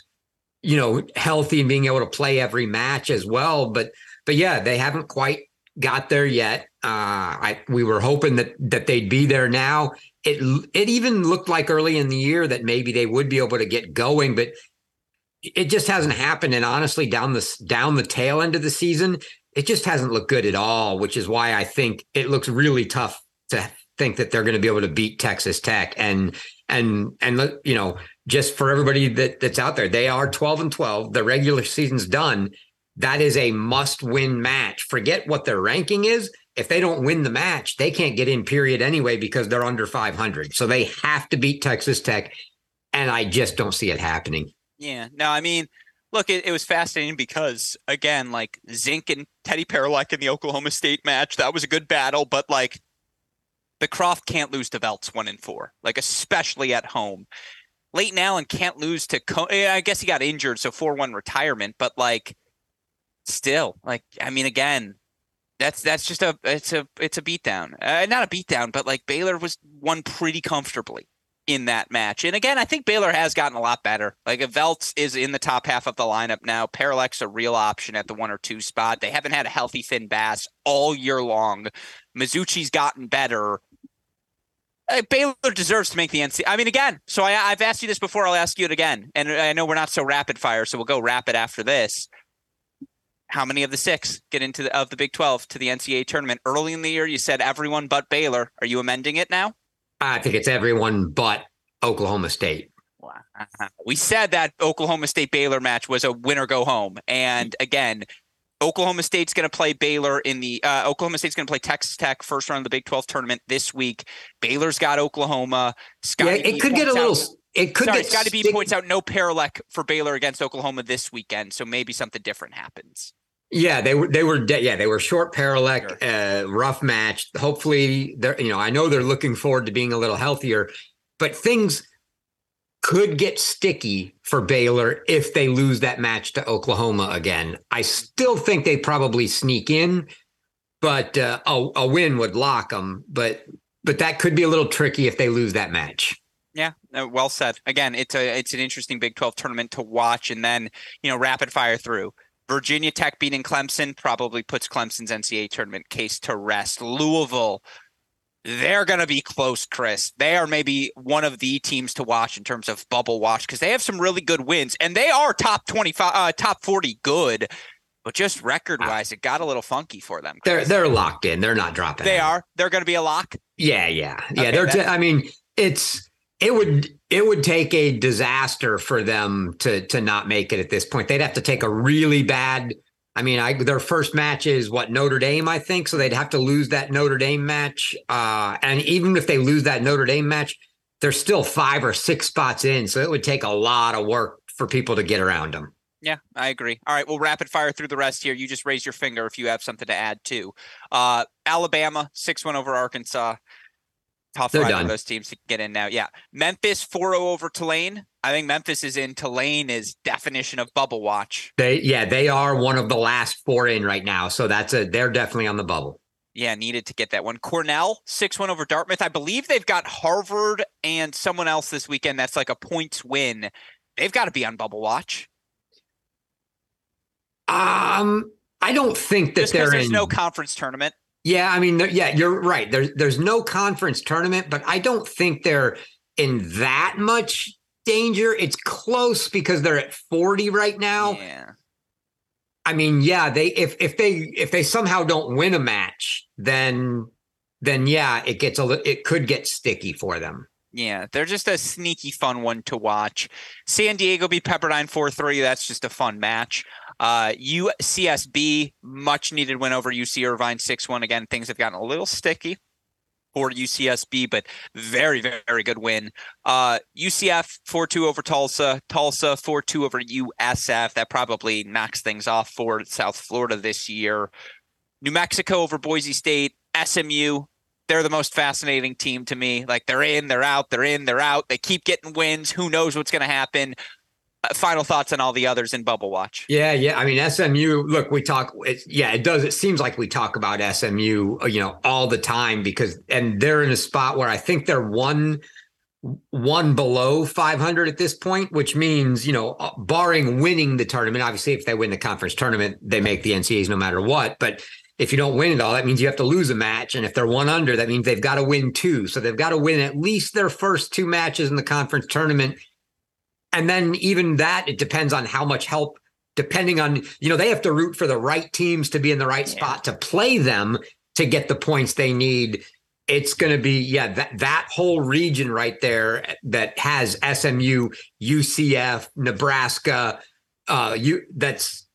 you know, healthy and being able to play every match as well. But but yeah, they haven't quite got there yet. Uh, I we were hoping that that they'd be there now. It it even looked like early in the year that maybe they would be able to get going, but it just hasn't happened. And honestly, down the down the tail end of the season, it just hasn't looked good at all. Which is why I think it looks really tough to think that they're going to be able to beat Texas Tech. And and and you know, just for everybody that that's out there, they are twelve and twelve. The regular season's done. That is a must win match. Forget what their ranking is if they don't win the match, they can't get in period anyway because they're under 500. So they have to beat Texas Tech. And I just don't see it happening. Yeah. No, I mean, look, it, it was fascinating because, again, like Zink and Teddy Paroulek in the Oklahoma State match, that was a good battle. But like the Croft can't lose to Velcz one and four, like especially at home. Leighton Allen can't lose to, Co- I guess he got injured. So 4 1 retirement. But like, still, like, I mean, again, that's that's just a it's a it's a beatdown. Uh, not a beatdown, but like Baylor was won pretty comfortably in that match. And again, I think Baylor has gotten a lot better. Like if Velcz is in the top half of the lineup now, Parallax a real option at the one or two spot. They haven't had a healthy Finn Bass all year long. Mizuchi's gotten better. Uh, Baylor deserves to make the NC. I mean, again, so I, I've asked you this before. I'll ask you it again. And I know we're not so rapid fire, so we'll go rapid after this how many of the six get into the, of the Big 12 to the NCAA tournament? Early in the year, you said everyone but Baylor. Are you amending it now? I think it's everyone but Oklahoma State. We said that Oklahoma State Baylor match was a winner go home. And again, Oklahoma State's going to play Baylor in the uh, Oklahoma State's going to play Texas Tech first round of the Big 12 tournament this week. Baylor's got Oklahoma. Scotty yeah, it could get a little it could Sorry, get Scotty B points out no Paroulek for Baylor against Oklahoma this weekend, so maybe something different happens. Yeah, they were they were de- yeah they were short Paroulek, uh, rough match. Hopefully, they're you know I know they're looking forward to being a little healthier, but things could get sticky for Baylor if they lose that match to Oklahoma again. I still think they probably sneak in, but uh, a, a win would lock them. But but that could be a little tricky if they lose that match. Yeah, well said. Again, it's a it's an interesting Big 12 tournament to watch and then, you know, rapid fire through. Virginia Tech beating Clemson probably puts Clemson's NCAA tournament case to rest. Louisville, they're going to be close, Chris. They are maybe one of the teams to watch in terms of bubble watch because they have some really good wins and they are top 25 uh, top 40 good. But just record wise, it got a little funky for them. They're they're locked in. They're not dropping. They out. are. They're going to be a lock. Yeah, yeah, yeah. Okay, they're. T- I mean, it's it would it would take a disaster for them to to not make it at this point. They'd have to take a really bad. I mean, I their first match is what Notre Dame, I think, so they'd have to lose that Notre Dame match. Uh, and even if they lose that Notre Dame match, they're still five or six spots in, so it would take a lot of work for people to get around them. Yeah, I agree. All right, we'll rapid fire through the rest here. You just raise your finger if you have something to add too. Uh, Alabama six one over Arkansas. Tough They're ride done. for those teams to get in now. Yeah, Memphis 4-0 over Tulane. I think Memphis is in. Tulane is definition of bubble watch. They, yeah, they are one of the last four in right now, so that's a they're definitely on the bubble. Yeah, needed to get that one. Cornell six one over Dartmouth. I believe they've got Harvard and someone else this weekend. That's like a points win. They've got to be on bubble watch. Um, I don't think that Just they're there's in. no conference tournament. Yeah, I mean, yeah, you're right. There's there's no conference tournament, but I don't think they're in that much danger. It's close because they're at 40 right now. Yeah. I mean, yeah, they if if they if they somehow don't win a match, then then yeah, it gets a it could get sticky for them. Yeah, they're just a sneaky fun one to watch. San Diego beat Pepperdine 4-3. That's just a fun match. Uh UCSB, much needed win over UC Irvine 6-1. Again, things have gotten a little sticky for UCSB, but very, very, good win. Uh UCF 4-2 over Tulsa, Tulsa 4-2 over USF. That probably knocks things off for South Florida this year. New Mexico over Boise State, SMU, they're the most fascinating team to me. Like they're in, they're out, they're in, they're out. They keep getting wins. Who knows what's going to happen? Uh, final thoughts on all the others in Bubble Watch. Yeah, yeah. I mean, SMU. Look, we talk. It's, yeah, it does. It seems like we talk about SMU, uh, you know, all the time because, and they're in a spot where I think they're one, one below 500 at this point, which means, you know, uh, barring winning the tournament. Obviously, if they win the conference tournament, they make the NCAAs no matter what. But if you don't win it all, that means you have to lose a match. And if they're one under, that means they've got to win two. So they've got to win at least their first two matches in the conference tournament. And then even that, it depends on how much help, depending on, you know, they have to root for the right teams to be in the right Yeah. spot to play them to get the points they need. It's going to be, yeah, that, that whole region right there that has SMU, UCF, Nebraska, uh, you that's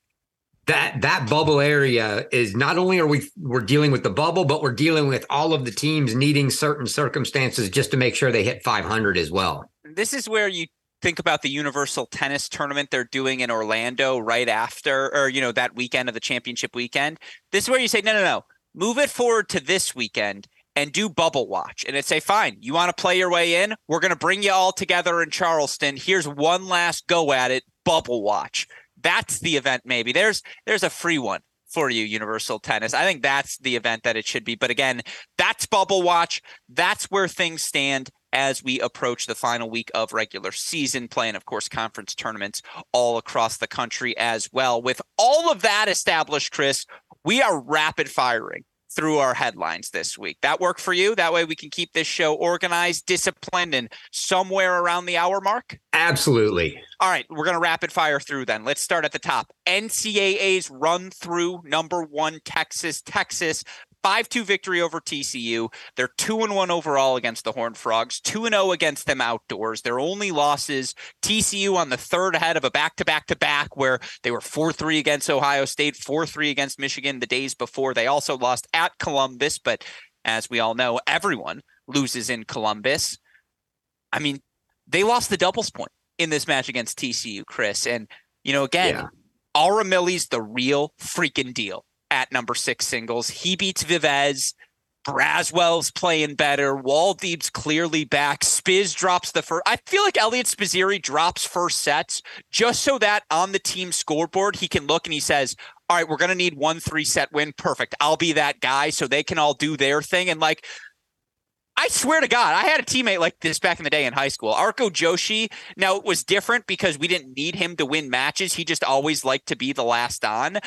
that that bubble area is not only are we we're dealing with the bubble, but we're dealing with all of the teams needing certain circumstances just to make sure they hit 500 as well. This is where you think about the Universal Tennis Tournament they're doing in Orlando right after, or, you know, that weekend of the championship weekend. This is where you say, no, no, no, move it forward to this weekend and do bubble watch. And it's say, fine, you want to play your way in? We're going to bring you all together in Charleston. Here's one last go at it, bubble watch. That's the event, maybe. There's there's a free one for you, Universal Tennis. I think that's the event that it should be. But again, that's bubble watch. That's where things stand as we approach the final week of regular season play and of course conference tournaments all across the country as well. With all of that established, Chris, we are rapid firing through our headlines this week. That work for you? That way we can keep this show organized, disciplined, and somewhere around the hour mark? Absolutely. All right, we're going to rapid fire through then. Let's start at the top. NCAA's run through number one, Texas. Texas, 5 2 victory over TCU. They're 2 and 1 overall against the Horned Frogs, 2 and 0 against them outdoors. Their only losses, TCU on the third ahead of a back to back to back where they were 4 3 against Ohio State, 4 3 against Michigan the days before. They also lost at Columbus, but as we all know, everyone loses in Columbus. I mean, they lost the doubles point in this match against TCU, Chris. And, you know, again, yeah. Aura Millie's the real freaking deal at number six singles. He beats Vivez. Braswell's playing better. Woldeab's clearly back. Spiz drops the first. I feel like Eliot Spizzirri drops first sets just so that on the team scoreboard he can look and he says, "All right, we're gonna need one three set win. Perfect. I'll be that guy so they can all do their thing." And like, I swear to God, I had a teammate like this back in the day in high school. Arko Joshi. Now it was different because we didn't need him to win matches. He just always liked to be the last on.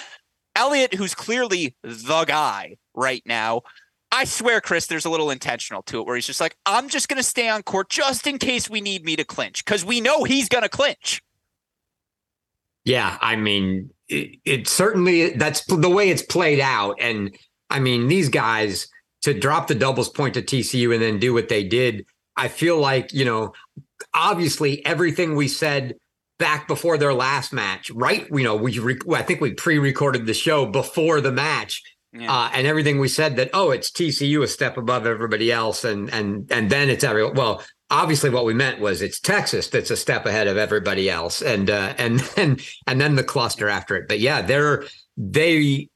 Eliot, who's clearly the guy right now, I swear, Chris, there's a little intentional to it where he's just like, I'm just going to stay on court just in case we need me to clinch because we know he's going to clinch. Yeah, I mean, it, it, certainly that's the way it's played out. And I mean, these guys to drop the doubles point to TCU and then do what they did, I feel like, you know, obviously everything we said back before their last match, right? You know, we re- I think we pre-recorded the show before the match, yeah. uh, and everything we said that oh, it's TCU a step above everybody else, and and and then it's every well. Obviously, what we meant was it's Texas that's a step ahead of everybody else, and uh, and then and then the cluster after it. But yeah, they're they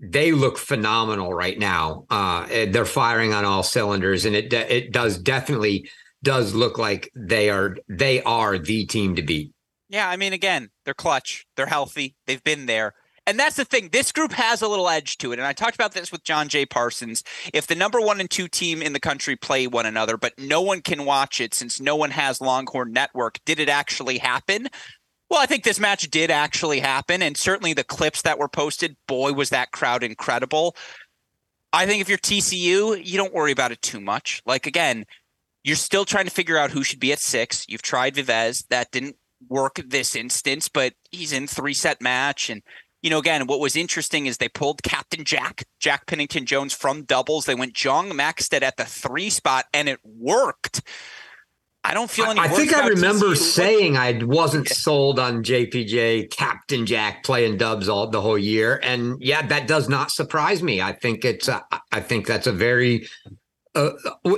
they look phenomenal right now. Uh, they're firing on all cylinders, and it it does definitely does look like they are they are the team to beat. Yeah, I mean, again, they're clutch, they're healthy, they've been there. And that's the thing. This group has a little edge to it. And I talked about this with John J. Parsons. If the number one and two team in the country play one another, but no one can watch it since no one has Longhorn Network, did it actually happen? Well, I think this match did actually happen. And certainly the clips that were posted, boy, was that crowd incredible. I think if you're TCU, you don't worry about it too much. Like, again, you're still trying to figure out who should be at six. You've tried Vives. That didn't work this instance, but he's in three set match. And, you know, again, what was interesting is they pulled Captain Jack, Jack Pennington Jones from doubles. They went Jong Maxted at the three spot and it worked. I don't feel any. I think I remember saying I wasn't sold on JPJ Captain Jack playing dubs all the whole year, and yeah, that does not surprise me. I think it's. A, I think that's a very uh,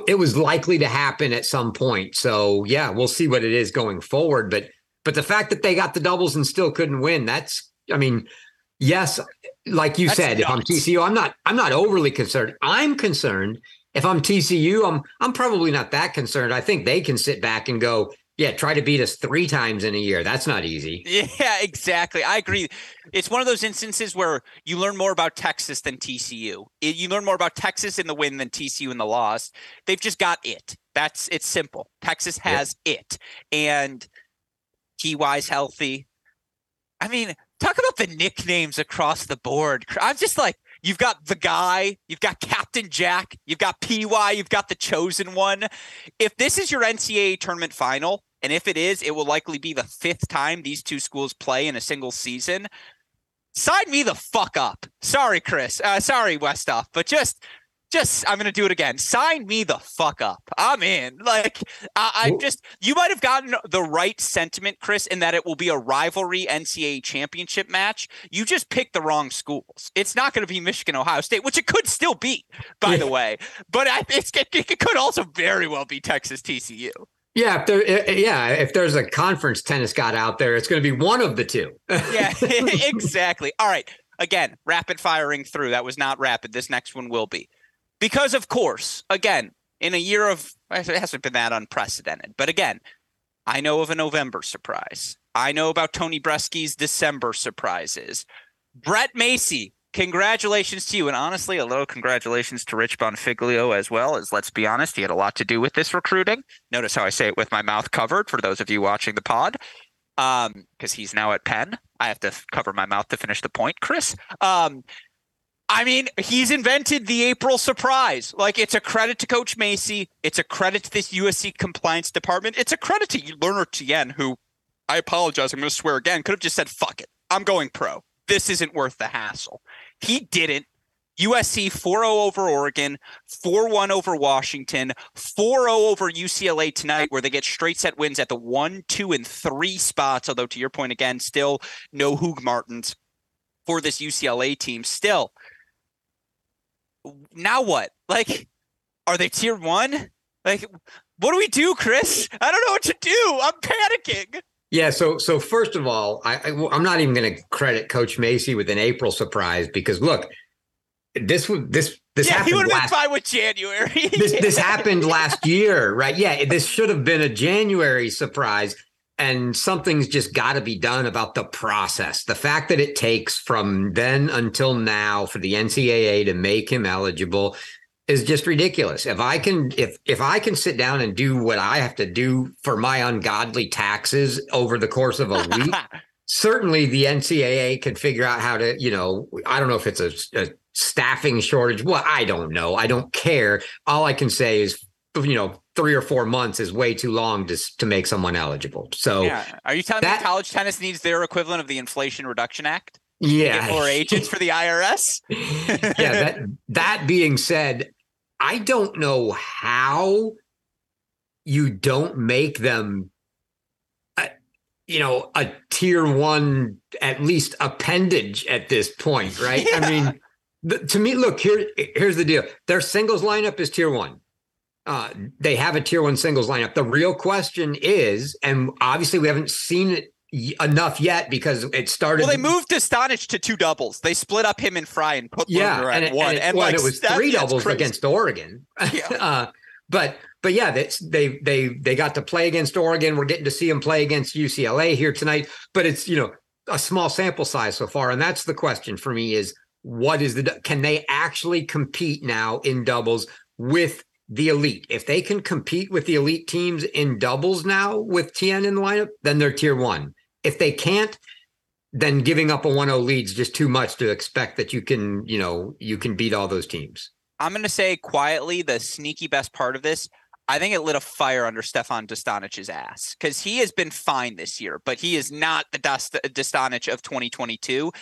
it was likely to happen at some point. So yeah, we'll see what it is going forward. But but the fact that they got the doubles and still couldn't win, that's I mean, yes, like you that's said, nuts. if I'm TCU, I'm not I'm not overly concerned. I'm concerned. If I'm TCU, I'm I'm probably not that concerned. I think they can sit back and go, yeah, try to beat us three times in a year. That's not easy. Yeah, exactly. I agree. It's one of those instances where you learn more about Texas than TCU. You learn more about Texas in the win than TCU in the loss. They've just got it. That's it's simple. Texas has yeah. it, and TY's healthy. I mean, talk about the nicknames across the board. I'm just like, You've got the guy, you've got Captain Jack, you've got PY, you've got the chosen one. If this is your NCAA tournament final, and if it is, it will likely be the fifth time these two schools play in a single season. Sign me the fuck up. Sorry, Chris. Uh, sorry, Westoff, but just just I'm gonna do it again. Sign me the fuck up. I'm in. Like I, I just you might have gotten the right sentiment, Chris, in that it will be a rivalry NCAA championship match. You just picked the wrong schools. It's not going to be Michigan, Ohio State, which it could still be, by the way. But I, it, it could also very well be Texas TCU. Yeah, if there, eh, eh, yeah, if there's a conference tennis got out there, it's going to be one of the two. yeah, exactly. All right. Again, rapid firing through. That was not rapid. This next one will be. Because, of course, again, in a year of, it hasn't been that unprecedented. But again, I know of a November surprise. I know about Tony Bruschi's December surprises. Brett Macy, congratulations to you. And honestly, a little congratulations to Rich Bonfiglio as well, as let's be honest, he had a lot to do with this recruiting. Notice how I say it with my mouth covered for those of you watching the pod. Um, because he's now at Penn. I have to cover my mouth to finish the point, Chris. Um, I mean, he's invented the April surprise. Like, it's a credit to Coach Macy. It's a credit to this USC compliance department. It's a credit to Lerner Tien, who I apologize. I'm going to swear again. Could have just said, fuck it. I'm going pro. This isn't worth the hassle. He didn't. USC 4 0 over Oregon, 4 1 over Washington, 4 0 over UCLA tonight, where they get straight set wins at the 1, 2, and 3 spots. Although, to your point again, still no Hoogmartens for this UCLA team. Still, now what? Like, are they tier one? Like, what do we do, Chris? I don't know what to do. I'm panicking. Yeah. So, so first of all, I, I am not even going to credit Coach Macy with an April surprise because look, this was this this yeah, happened. he would have last, been fine with January. this this happened last year, right? Yeah, this should have been a January surprise. And something's just got to be done about the process. The fact that it takes from then until now for the NCAA to make him eligible is just ridiculous. If I can if if I can sit down and do what I have to do for my ungodly taxes over the course of a week, certainly the NCAA could figure out how to, you know, I don't know if it's a, a staffing shortage. Well, I don't know. I don't care. All I can say is you know, three or four months is way too long to to make someone eligible. So, yeah. are you telling that- me college tennis needs their equivalent of the Inflation Reduction Act? yeah, more agents for the IRS? yeah. That that being said, I don't know how you don't make them, a, you know, a tier one at least appendage at this point, right? I mean, the, to me, look here. Here's the deal: their singles lineup is tier one. Uh, they have a tier one singles lineup. The real question is, and obviously we haven't seen it y- enough yet because it started. Well, they moved Astonich to two doubles. They split up him and Fry and put yeah, Lerner and at it, one. and, it, and well, like it was that- three doubles crazy. against Oregon. Yeah. uh, but but yeah, that's they they they got to play against Oregon. We're getting to see them play against UCLA here tonight. But it's you know a small sample size so far, and that's the question for me: is what is the can they actually compete now in doubles with the elite? If they can compete with the elite teams in doubles now with Tien in the lineup, then they're tier one. If they can't, then giving up a 1-0 lead's just too much to expect that you can, you know, you can beat all those teams. I'm going to say quietly the sneaky best part of this. I think it lit a fire under Stefan Dostanic's ass because he has been fine this year, but he is not the Dost- of 2022.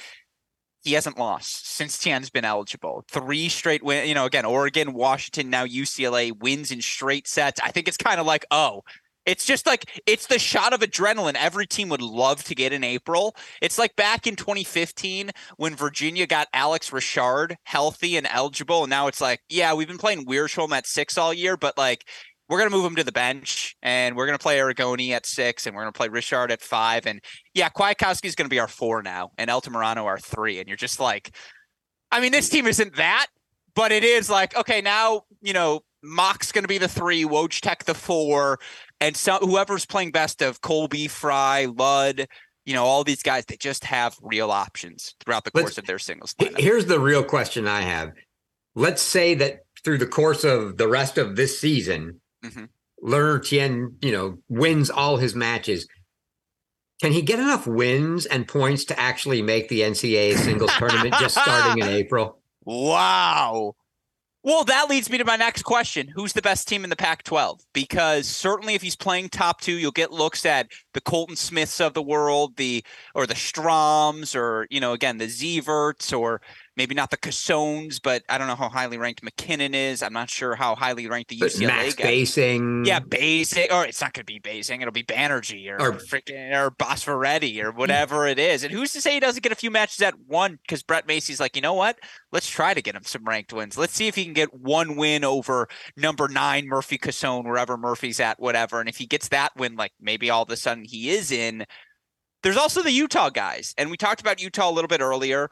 He hasn't lost since Tien's been eligible. Three straight win, you know, again, Oregon, Washington, now UCLA wins in straight sets. I think it's kind of like, oh, it's just like it's the shot of adrenaline every team would love to get in April. It's like back in 2015 when Virginia got Alex Ritschard healthy and eligible, and now it's like, yeah, we've been playing Wiersholm at six all year, but like we're gonna move him to the bench, and we're gonna play Aragone at six, and we're gonna play Ritschard at five, and yeah, Kwiatkowski is gonna be our four now, and Altamirano our three, and you're just like, I mean, this team isn't that, but it is like, okay, now you know. Mock's going to be the three, Wojtek the four, and so whoever's playing best of Colby, Fry, Ludd, you know, all these guys, they just have real options throughout the Let's- course of their singles lineup. Here's the real question I have. Let's say that through the course of the rest of this season, Mhm. Lerner Tien, you know, wins all his matches. Can he get enough wins and points to actually make the NCAA singles tournament just starting in April? Wow. Well, that leads me to my next question. Who's the best team in the Pac 12? Because certainly if he's playing top two, you'll get looks at the Colton Smiths of the world, the or the Stroms, or you know, again, the Zeverts, or maybe not the Cassones, but I don't know how highly ranked McKinnon is. I'm not sure how highly ranked the But UCLA Max guy. Basing. Yeah, basic, or it's not going to be basing. It'll be Banerjee or, Or- freaking or Bosfaretti or hmm. whatever it is. And who's to say he doesn't get a few matches at one? Because Brett Macy's like, you know what? Let's try to get him some ranked wins. Let's see if he can get one win over number nine Murphy Cassone, wherever Murphy's at, whatever. And if he gets that win, like maybe all of a sudden he is in. There's also the Utah guys, and we talked about Utah a little bit earlier.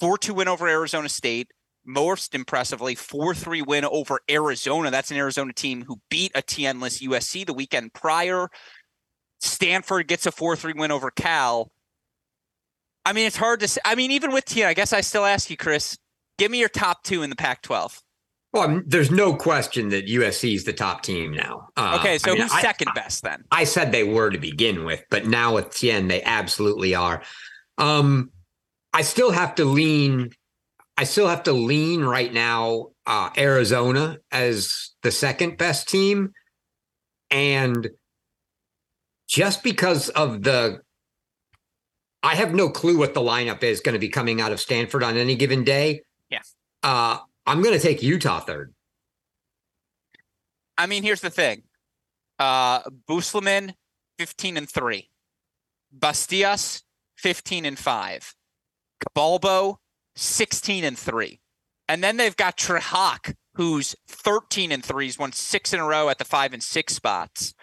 Four two win over Arizona State most impressively 4-3 win over Arizona. That's an Arizona team who beat a Tien-less USC the weekend prior. Stanford gets a 4-3 win over Cal. I mean, it's hard to say. I mean, even with Tien, I guess I still ask you, Chris, give me your top two in the Pac-12. Well, there's no question that USC is the top team now. Uh, Okay, so I mean, who's I- second best then? I said they were to begin with, but now with Tien, they absolutely are. Um, I still have to lean. I still have to lean right now. Uh, Arizona as the second best team, and just because of the, I have no clue what the lineup is going to be coming out of Stanford on any given day. Yeah. Uh, I'm going to take Utah third. I mean, here's the thing. Uh Busleman, 15 and 3. Bastias, 15 and 5. Cabalbo, 16 and 3. And then they've got Trehak who's 13 and threes, won six in a row at the five and six spots.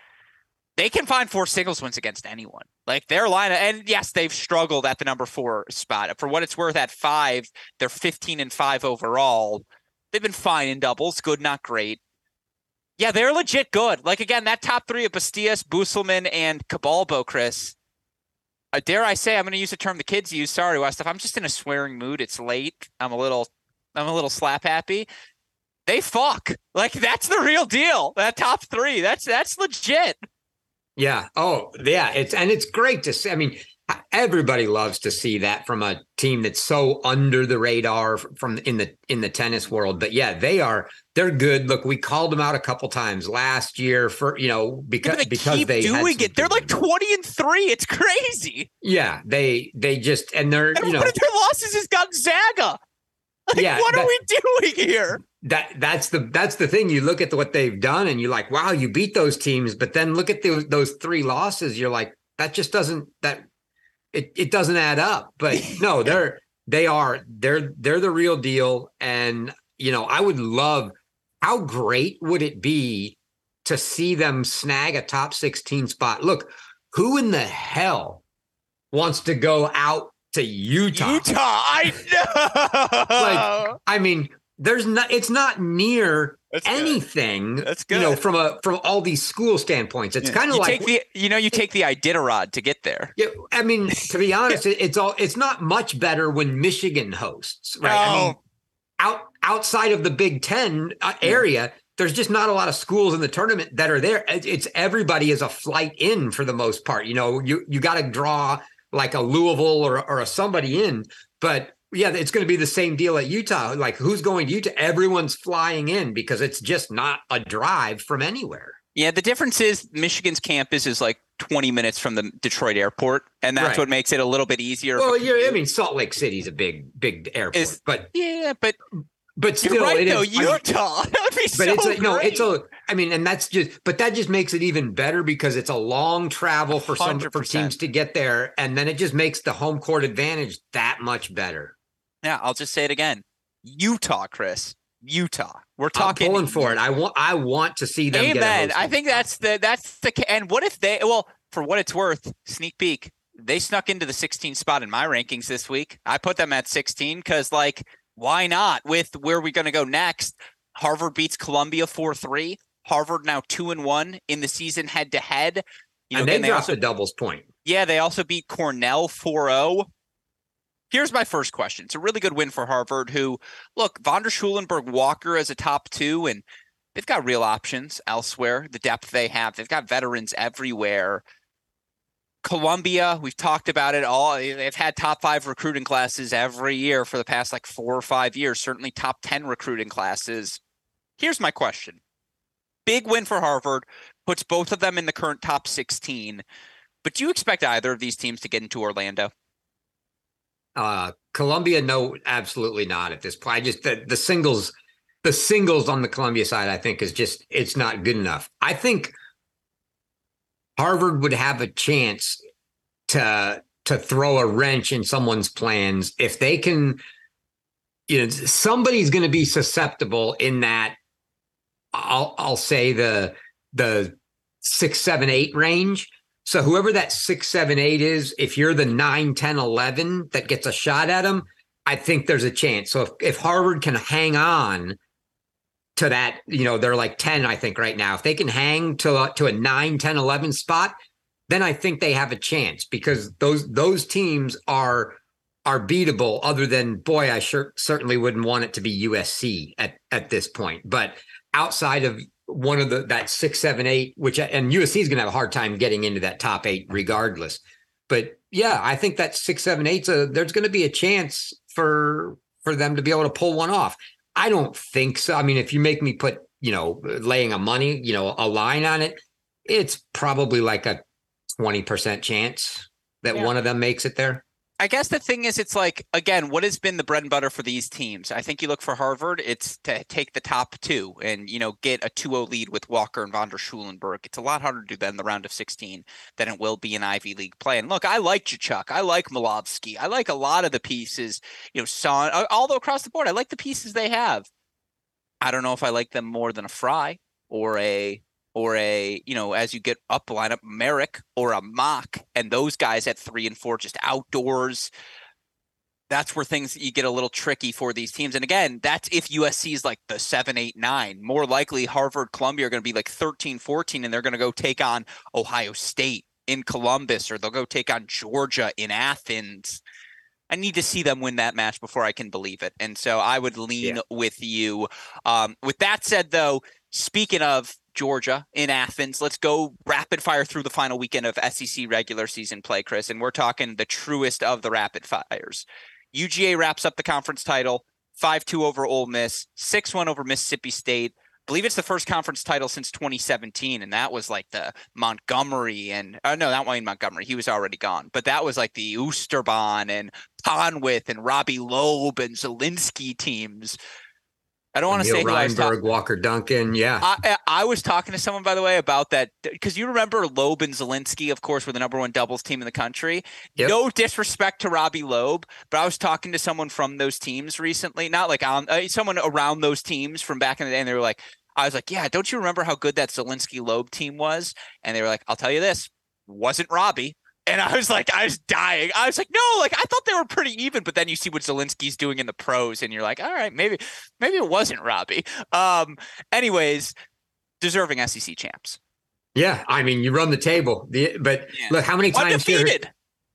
They can find four singles wins against anyone. Like their line, and yes, they've struggled at the number four spot. For what it's worth, at five, they're 15 and five overall. They've been fine in doubles, good, not great. Yeah, they're legit good. Like again, that top three of Bastias, Busselman, and Cabalbo, Chris. Uh, dare I say, I'm going to use the term the kids use. Sorry, West. If I'm just in a swearing mood, it's late. I'm a little, I'm a little slap happy. They fuck. Like that's the real deal. That top three. That's that's legit. Yeah. Oh, yeah. It's and it's great to see. I mean, everybody loves to see that from a team that's so under the radar from in the in the tennis world but yeah they are they're good. Look we called them out a couple times last year for you know because they because they doing it. They're like 20 and 3 it's crazy. Yeah they they just and they're and you know one of their losses is gonzaga like, Yeah, what that- are we doing here? That that's the that's the thing. You look at the, what they've done and you're like wow you beat those teams. But then look at those those three losses. You're like that just doesn't that it, it doesn't add up but no they're they are they're they're the real deal. And you know i would love how great would it be to see them snag a top 16 spot? Look who in the hell wants to go out to utah? Utah i know. I mean there's not it's not near That's good. anything That's you know from a from all these school standpoints it's Yeah. kind of you like take the you know you take the iditarod to get there yeah, I mean, to be honest, it- it's all it's not much better when Michigan hosts, right? I mean, out outside of the Big Ten uh, area, there's just not a lot of schools in the tournament that are there. It's, it's everybody is a flight in for the most part. You know, you you got to draw like a Louisville or or a somebody in, but yeah, it's going to be the same deal at Utah. Like, who's going to Utah? Everyone's flying in because it's just not a drive from anywhere. Yeah, the difference is Michigan's campus is like 20 minutes from the Detroit airport, and that's Right. what makes it a little bit easier. Well, yeah, I mean, Salt Lake City's a big, big airport, Is- but yeah, but but still, you're right it is- though. I mean, Utah, that would be but so it's a, no, it's a. I mean, and that's just, but that just makes it even better because it's a long travel for some for teams to get there, and then it just makes the home court advantage that much better. Yeah. I'll just say it again. Utah, Chris. Utah. We're I'm talking pulling for it. I want, I want to see them. Amen. I think that's the that's the and what if they well for what it's worth sneak peek they snuck into the 16 spot in my rankings this week. I put them at 16 because like why not with where we going to go next? Harvard beats Columbia 4-3. Harvard now two and one in the season head to head. You know, and they they dropped also a doubles point. yeah, they also beat Cornell 4-0. Here's my first question. It's a really good win for Harvard, who look, Von der Schulenburg Walker as a top two, and they've got real options elsewhere. The depth they have, they've got veterans everywhere. Columbia, we've talked about it all. They've had top five recruiting classes every year for the past like four or five years, certainly top 10 recruiting classes. Here's my question. Big win for Harvard, puts both of them in the current top 16. But do you expect either of these teams to get into Orlando? Uh, Columbia, no, absolutely not at this point. I just the, the singles, the singles on the Columbia side, I think is just it's not good enough. I think Harvard would have a chance to to throw a wrench in someone's plans if they can. You know, somebody's going to be susceptible in that. I'll I'll say the the six, seven, eight range. So whoever that six, seven, eight is, if you're the 9, 10, 11 that gets a shot at them, I think there's a chance. So if, if Harvard can hang on to that, you know, they're like 10, I think right now. If they can hang to a, to a 9, 10, 11 spot, then I think they have a chance because those those teams are are beatable other than boy I sure certainly wouldn't want it to be USC at at this point. But outside of one of the that six, seven, eight, which and USC is going to have a hard time getting into that top eight regardless. But yeah, I think that six, seven, eight, so there's going to be a chance for for them to be able to pull one off. I don't think so. I mean, if you make me put, you know, laying a money, you know, a line on it, it's probably like a twenty percent chance that Yeah. one of them makes it there. I guess the thing is, it's like, again, what has been the bread and butter for these teams? I think you look for Harvard, it's to take the top two and, you know, get a 2 0 lead with Walker and von der Schulenburg. It's a lot harder to do that in the round of 16 than it will be in Ivy League play. And look, I like Jachuk. I like Milavsky. I like a lot of the pieces, you know, Son, uh, all across the board. I like the pieces they have. I don't know if I like them more than a Fry or a or a you know as you get up lineup Merrick or a Mock and those guys at three and four just outdoors. That's where things you get a little tricky for these teams. And again, that's if USC is like the seven, eight, nine. More likely, Harvard, Columbia are going to be like 13, 14, and they're going to go take on Ohio State in Columbus, or they'll go take on Georgia in Athens. I need to see them win that match before I can believe it. And so I would lean yeah. with you. Um, with that said, though, speaking of Georgia in Athens, let's go rapid fire through the final weekend of SEC regular season play, Chris. And we're talking the truest of the rapid fires. UGA wraps up the conference title 5 2 over Ole Miss, 6 1 over Mississippi State, believe it's the first conference title since 2017, and that was like the Montgomery and uh, no, not Wayne Montgomery. He was already gone, but that was like the Oosterbaan and Ponwith and Robbie Loeb and Zielinski teams I don't want to say Reinberg, Walker Duncan. Yeah, I, I, was talking to someone by the way about that because you remember Loeb and Zielinski, of course, were the number one doubles team in the country. Yep. No disrespect to Robbie Loeb, but I was talking to someone from those teams recently, not like on uh, someone around those teams from back in the day, and they were like, I was like, yeah, don't you remember how good that Zielinski Loeb team was? And they were like, I'll tell you this, wasn't Robbie. And I was like, I was dying. I was like, no, like I thought they were pretty even, but then you see what Zielinski's doing in the pros, and you're like, all right, maybe, maybe it wasn't Robbie. Um, anyways, deserving SEC champs. Yeah, I mean, you run the table. The, but yeah. look, how many times here,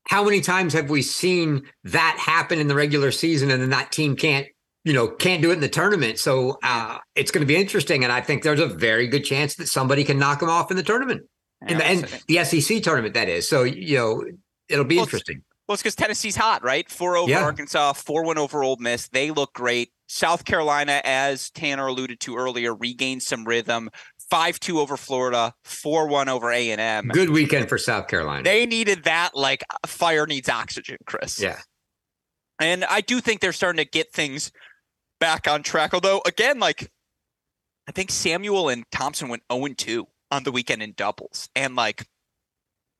how many times have we seen that happen in the regular season, and then that team can't, you know, can't do it in the tournament? So uh, it's going to be interesting, and I think there's a very good chance that somebody can knock them off in the tournament in the, and the SEC tournament, that is. So, you know, it'll be well, interesting. Well, it's because Tennessee's hot, right? Four over yeah. Arkansas, four one over Ole Miss. They look great. South Carolina, as Tanner alluded to earlier, regained some rhythm. Five two over Florida, four one over A and M. Good weekend for South Carolina. They needed that like fire needs oxygen, Chris. Yeah, and I do think they're starting to get things back on track. Although, again, like I think Samuel and Thomson went zero oh and two on the weekend in doubles. And like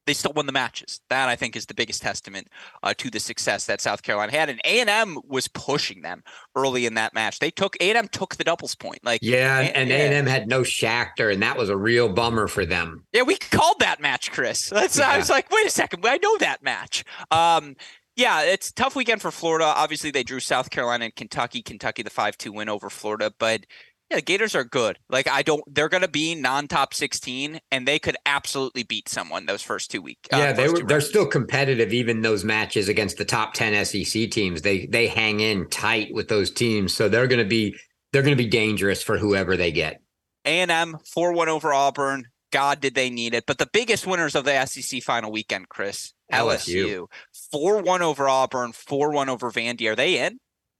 they still won the matches. That I think is the biggest testament uh, to the success that South Carolina had. And A and M was pushing them early in that match. They took A and M took the doubles point. Like yeah, and A and M had no Schachter, and that was a real bummer for them. Yeah, we called that match, Chris. That's yeah. I was like, wait a second, I know that match. Um, yeah, it's tough weekend for Florida. Obviously, they drew South Carolina and Kentucky. Kentucky the five two win over Florida, but yeah, the Gators are good. Like I don't, they're going to be non-top sixteen, and they could absolutely beat someone those first two weeks. Uh, yeah, they were. They're still competitive, even those matches against the top ten SEC teams. They they hang in tight with those teams, so they're going to be they're going to be dangerous for whoever they get. A and M four one over Auburn. God, did they need it? But the biggest winners of the SEC final weekend, Chris, LSU four one over Auburn, four one over Vandy. Are they in?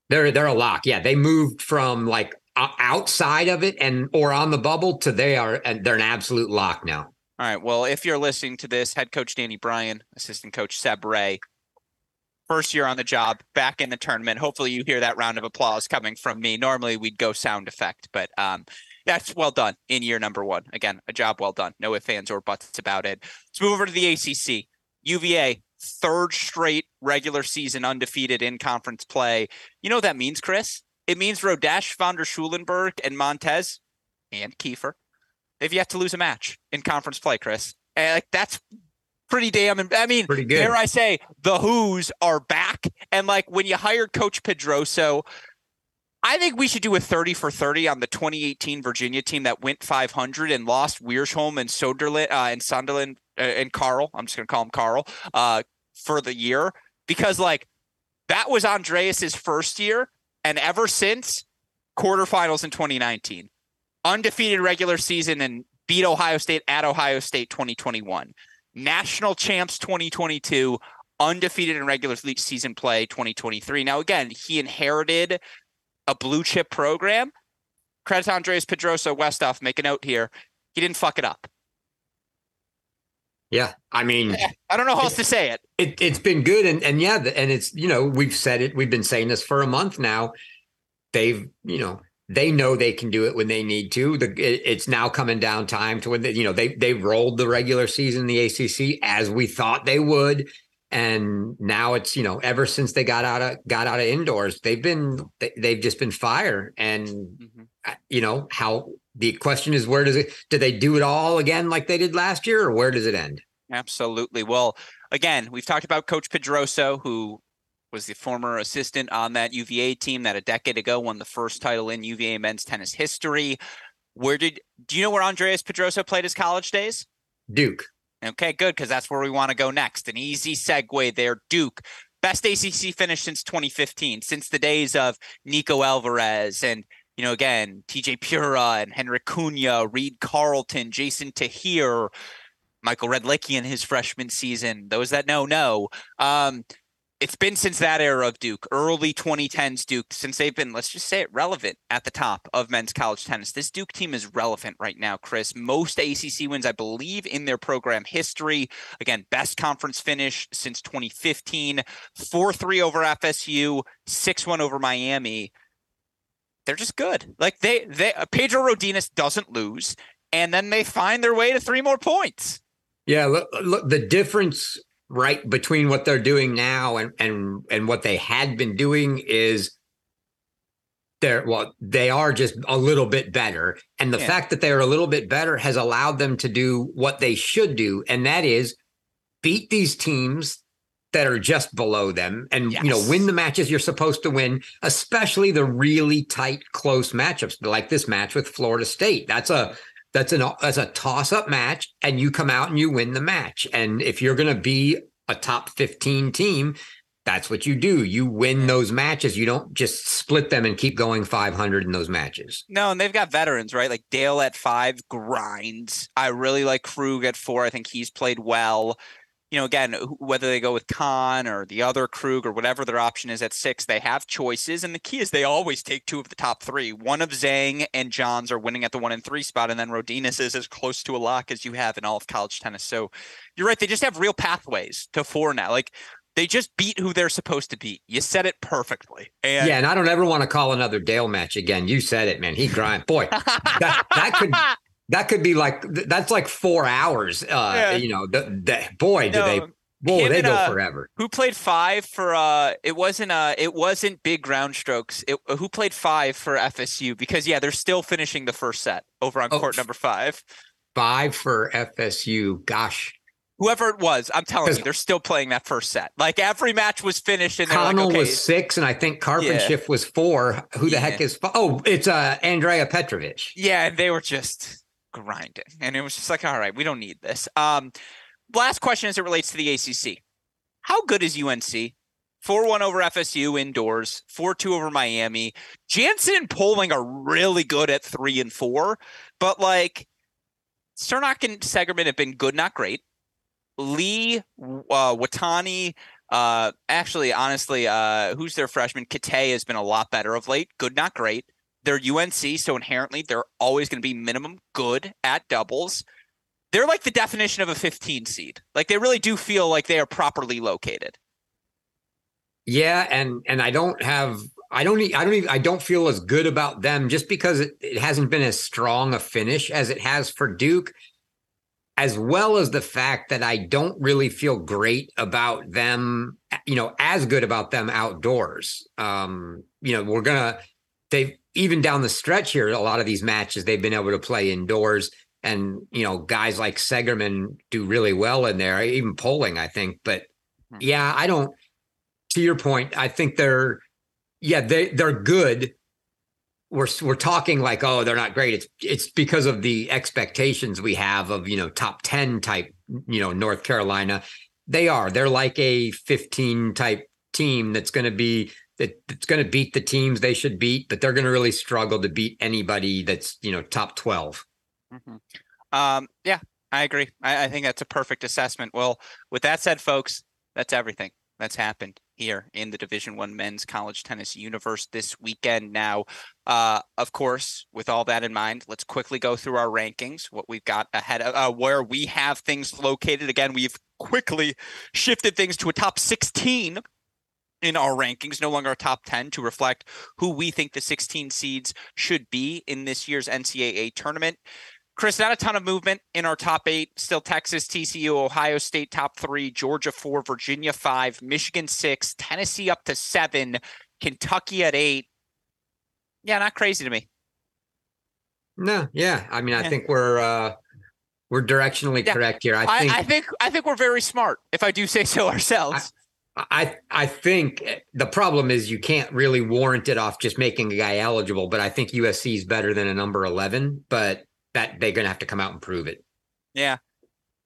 They're they're a lock. Yeah, they moved from like outside of it and or on the bubble to they are and they're an absolute lock now. All right. Well, if you're listening to this, head coach Danny Bryan, assistant coach Seb Ray, first year on the job, back in the tournament. Hopefully, you hear that round of applause coming from me. Normally, we'd go sound effect, but um, that's well done in year number one. Again, a job well done. No ifs, ands, or buts about it. Let's move over to the ACC. UVA, third straight regular season undefeated in conference play. You know what that means, Chris? It means Rodesch, Van der Schulenburg, and Montes and Kiefer, they've yet to lose a match in conference play, Chris. And like that's pretty damn. I mean, pretty good. dare I say, the Hoos are back. And like when you hired Coach Pedroso, I think we should do a 30 for 30 on the 2018 Virginia team that went 500 and lost Wiersholm and Soderlund uh, and Sunderland uh, and Carl. I'm just going to call him Carl uh, for the year because like that was Andreas's first year. And ever since quarterfinals in 2019, undefeated regular season and beat Ohio State at Ohio State 2021, national champs 2022, undefeated in regular season play 2023. Now, again, he inherited a blue chip program. Credit to Andreas Pedroso Westhoff, make a note here. He didn't fuck it up. Yeah, I mean, I don't know how else to say it. it. It's been good, and and yeah, and it's you know we've said it. We've been saying this for a month now. They've you know they know they can do it when they need to. The it, it's now coming down time to when they, you know they they rolled the regular season in the ACC as we thought they would, and now it's you know ever since they got out of got out of indoors, they've been they, have just been fire, and mm-hmm. you know, how the question is where does it do they do it all again like they did last year or where does it end? Absolutely. Well, again, we've talked about Coach Pedroso, who was the former assistant on that UVA team that a decade ago won the first title in UVA men's tennis history. Where did do you know where Andreas Pedroso played his college days? Duke. Okay, good, because that's where we want to go next. An easy segue there. Duke, best ACC finish since 2015, since the days of Nico Alvarez and you know, again, TJ Pura and Henrik Cunha, Reed Carlton, Jason Tahir, Michael Redlicki in his freshman season. Those that know, know. Um, it's been since that era of Duke, early 2010s Duke, since they've been, let's just say it, relevant at the top of men's college tennis. This Duke team is relevant right now, Chris. Most ACC wins, I believe, in their program history. Again, best conference finish since 2015, 4 3 over FSU, 6 1 over Miami. They're just good. Like they, they, uh, Pedro Rodenas doesn't lose, and then they find their way to three more points. Yeah, look, look the difference right between what they're doing now and and and what they had been doing is they're well they are just a little bit better and the yeah. fact that they're a little bit better has allowed them to do what they should do and that is beat these teams that are just below them and yes. you know win the matches you're supposed to win especially the really tight close matchups like this match with Florida State. That's a that's an that's a toss up match and you come out and you win the match. And if you're going to be a top 15 team that's what you do. You win those matches. You don't just split them and keep going 500 in those matches. No and they've got veterans right? Like dale at five grinds. I really like krug at four. I think he's played well you know, again, whether they go with Khan or the other Krug or whatever their option is at six, they have choices. And the key is they always take two of the top three. One of Zhang and Johns are winning at the one and three spot, and then Rodenas is as close to a lock as you have in all of college tennis. So you're right. They just have real pathways to four now. Like they just beat who they're supposed to beat. You said it perfectly. And yeah, and I don't ever want to call another Dale match again. You said it, man. He grind. Boy, that, that could that could be like that's like four hours. Uh, yeah. You know, the, the boy, do no, they boy they go uh, forever. Who played five for? uh It wasn't uh it wasn't big ground strokes. It who played five for FSU because yeah, they're still finishing the first set over on oh, court number five. Five for FSU. Gosh, whoever it was, I'm telling you, they're still playing that first set. Like every match was finished, and Connell like, okay. was six, and I think Karpenshift yeah. was four. Who the yeah. heck is? Oh, it's uh Andrea Petrovich. Yeah, and they were just grinding. And it was just like, all right, we don't need this. Um, last question as it relates to the ACC. How good is UNC? 4 1 over FSU indoors, 4 2 over Miami. Jansen and Poling are really good at 3 and 4, but like Cernoch and Seggerman have been good, not great. Lee, uh, Watani, uh, actually, honestly, uh, who's their freshman? Kate has been a lot better of late. Good, not great. They're UNC, so inherently they're always going to be minimum good at doubles. They're like the definition of a 15 seed. Like they really do feel like they are properly located. Yeah, and and I don't have I don't I don't even I don't feel as good about them just because it, it hasn't been as strong a finish as it has for Duke as well as the fact that I don't really feel great about them, you know, as good about them outdoors. Um, you know, we're gonna they've even down the stretch here, a lot of these matches they've been able to play indoors. And, you know, guys like Seggerman do really well in there, even polling, I think. But hmm. yeah, I don't, to your point, I think they're, yeah, they, they're good. We're, we're talking like, oh, they're not great. It's, it's because of the expectations we have of, you know, top 10 type, you know, North Carolina. They are, they're like a 15 type team that's going to be that it's going to beat the teams they should beat, but they're going to really struggle to beat anybody that's you know top 12 mm-hmm. um, yeah, I agree. I, I think that's a perfect assessment. Well, with that said, folks, that's everything that's happened here in the Division One men's college tennis universe this weekend. Now, uh, of course, with all that in mind, let's quickly go through our rankings. What we've got ahead of uh, where we have things located. Again, we've quickly shifted things to a top 16 in our rankings, no longer a top 10 to reflect who we think the 16 seeds should be in this year's NCAA tournament. Chris, not a ton of movement in our top eight. Still Texas, TCU, Ohio State top three, Georgia four, Virginia five, Michigan six, Tennessee up to seven, Kentucky at eight. Yeah, not crazy to me. No, yeah. I mean, I think we're uh we're directionally Yeah. correct here. I I, think I think I think we're very smart, if I do say so ourselves. I I think the problem is you can't really warrant it off just making a guy eligible. But I think USC is better than a number eleven. But that they're gonna have to come out and prove it. Yeah.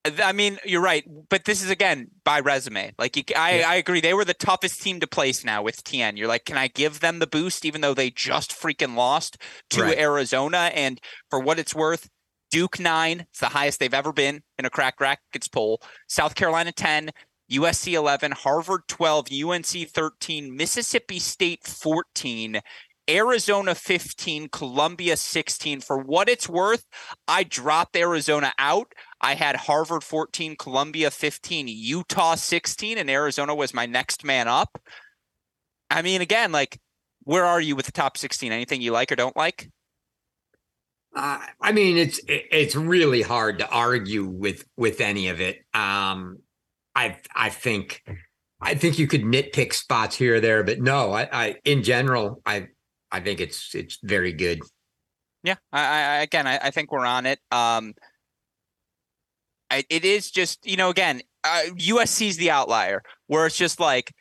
I mean, you're right, but this is again by resume. Like, you, I, Yeah. I agree. They were the toughest team to place now with Tien. You're like, can I give them the boost, even though they just freaking lost to Right. Arizona? And for what it's worth, Duke nine, it's the highest they've ever been in a Cracked Racquets poll. South Carolina ten, USC eleven, Harvard twelve, UNC thirteen, Mississippi State fourteen. Arizona 15, Columbia 16. For what it's worth, I dropped Arizona out. I had Harvard 14, Columbia 15, Utah 16, and Arizona was my next man up. I mean, again, like, where are you with the top 16? Anything you like or don't like? Uh, I mean, it's it's really hard to argue with with any of it. Um, I I think I think you could nitpick spots here or there, but no, I, I in general, I I think it's it's very good. Yeah, I, I again, I, I think we're on it. Um, I, it is just you know, again, uh, USC's the outlier where it's just like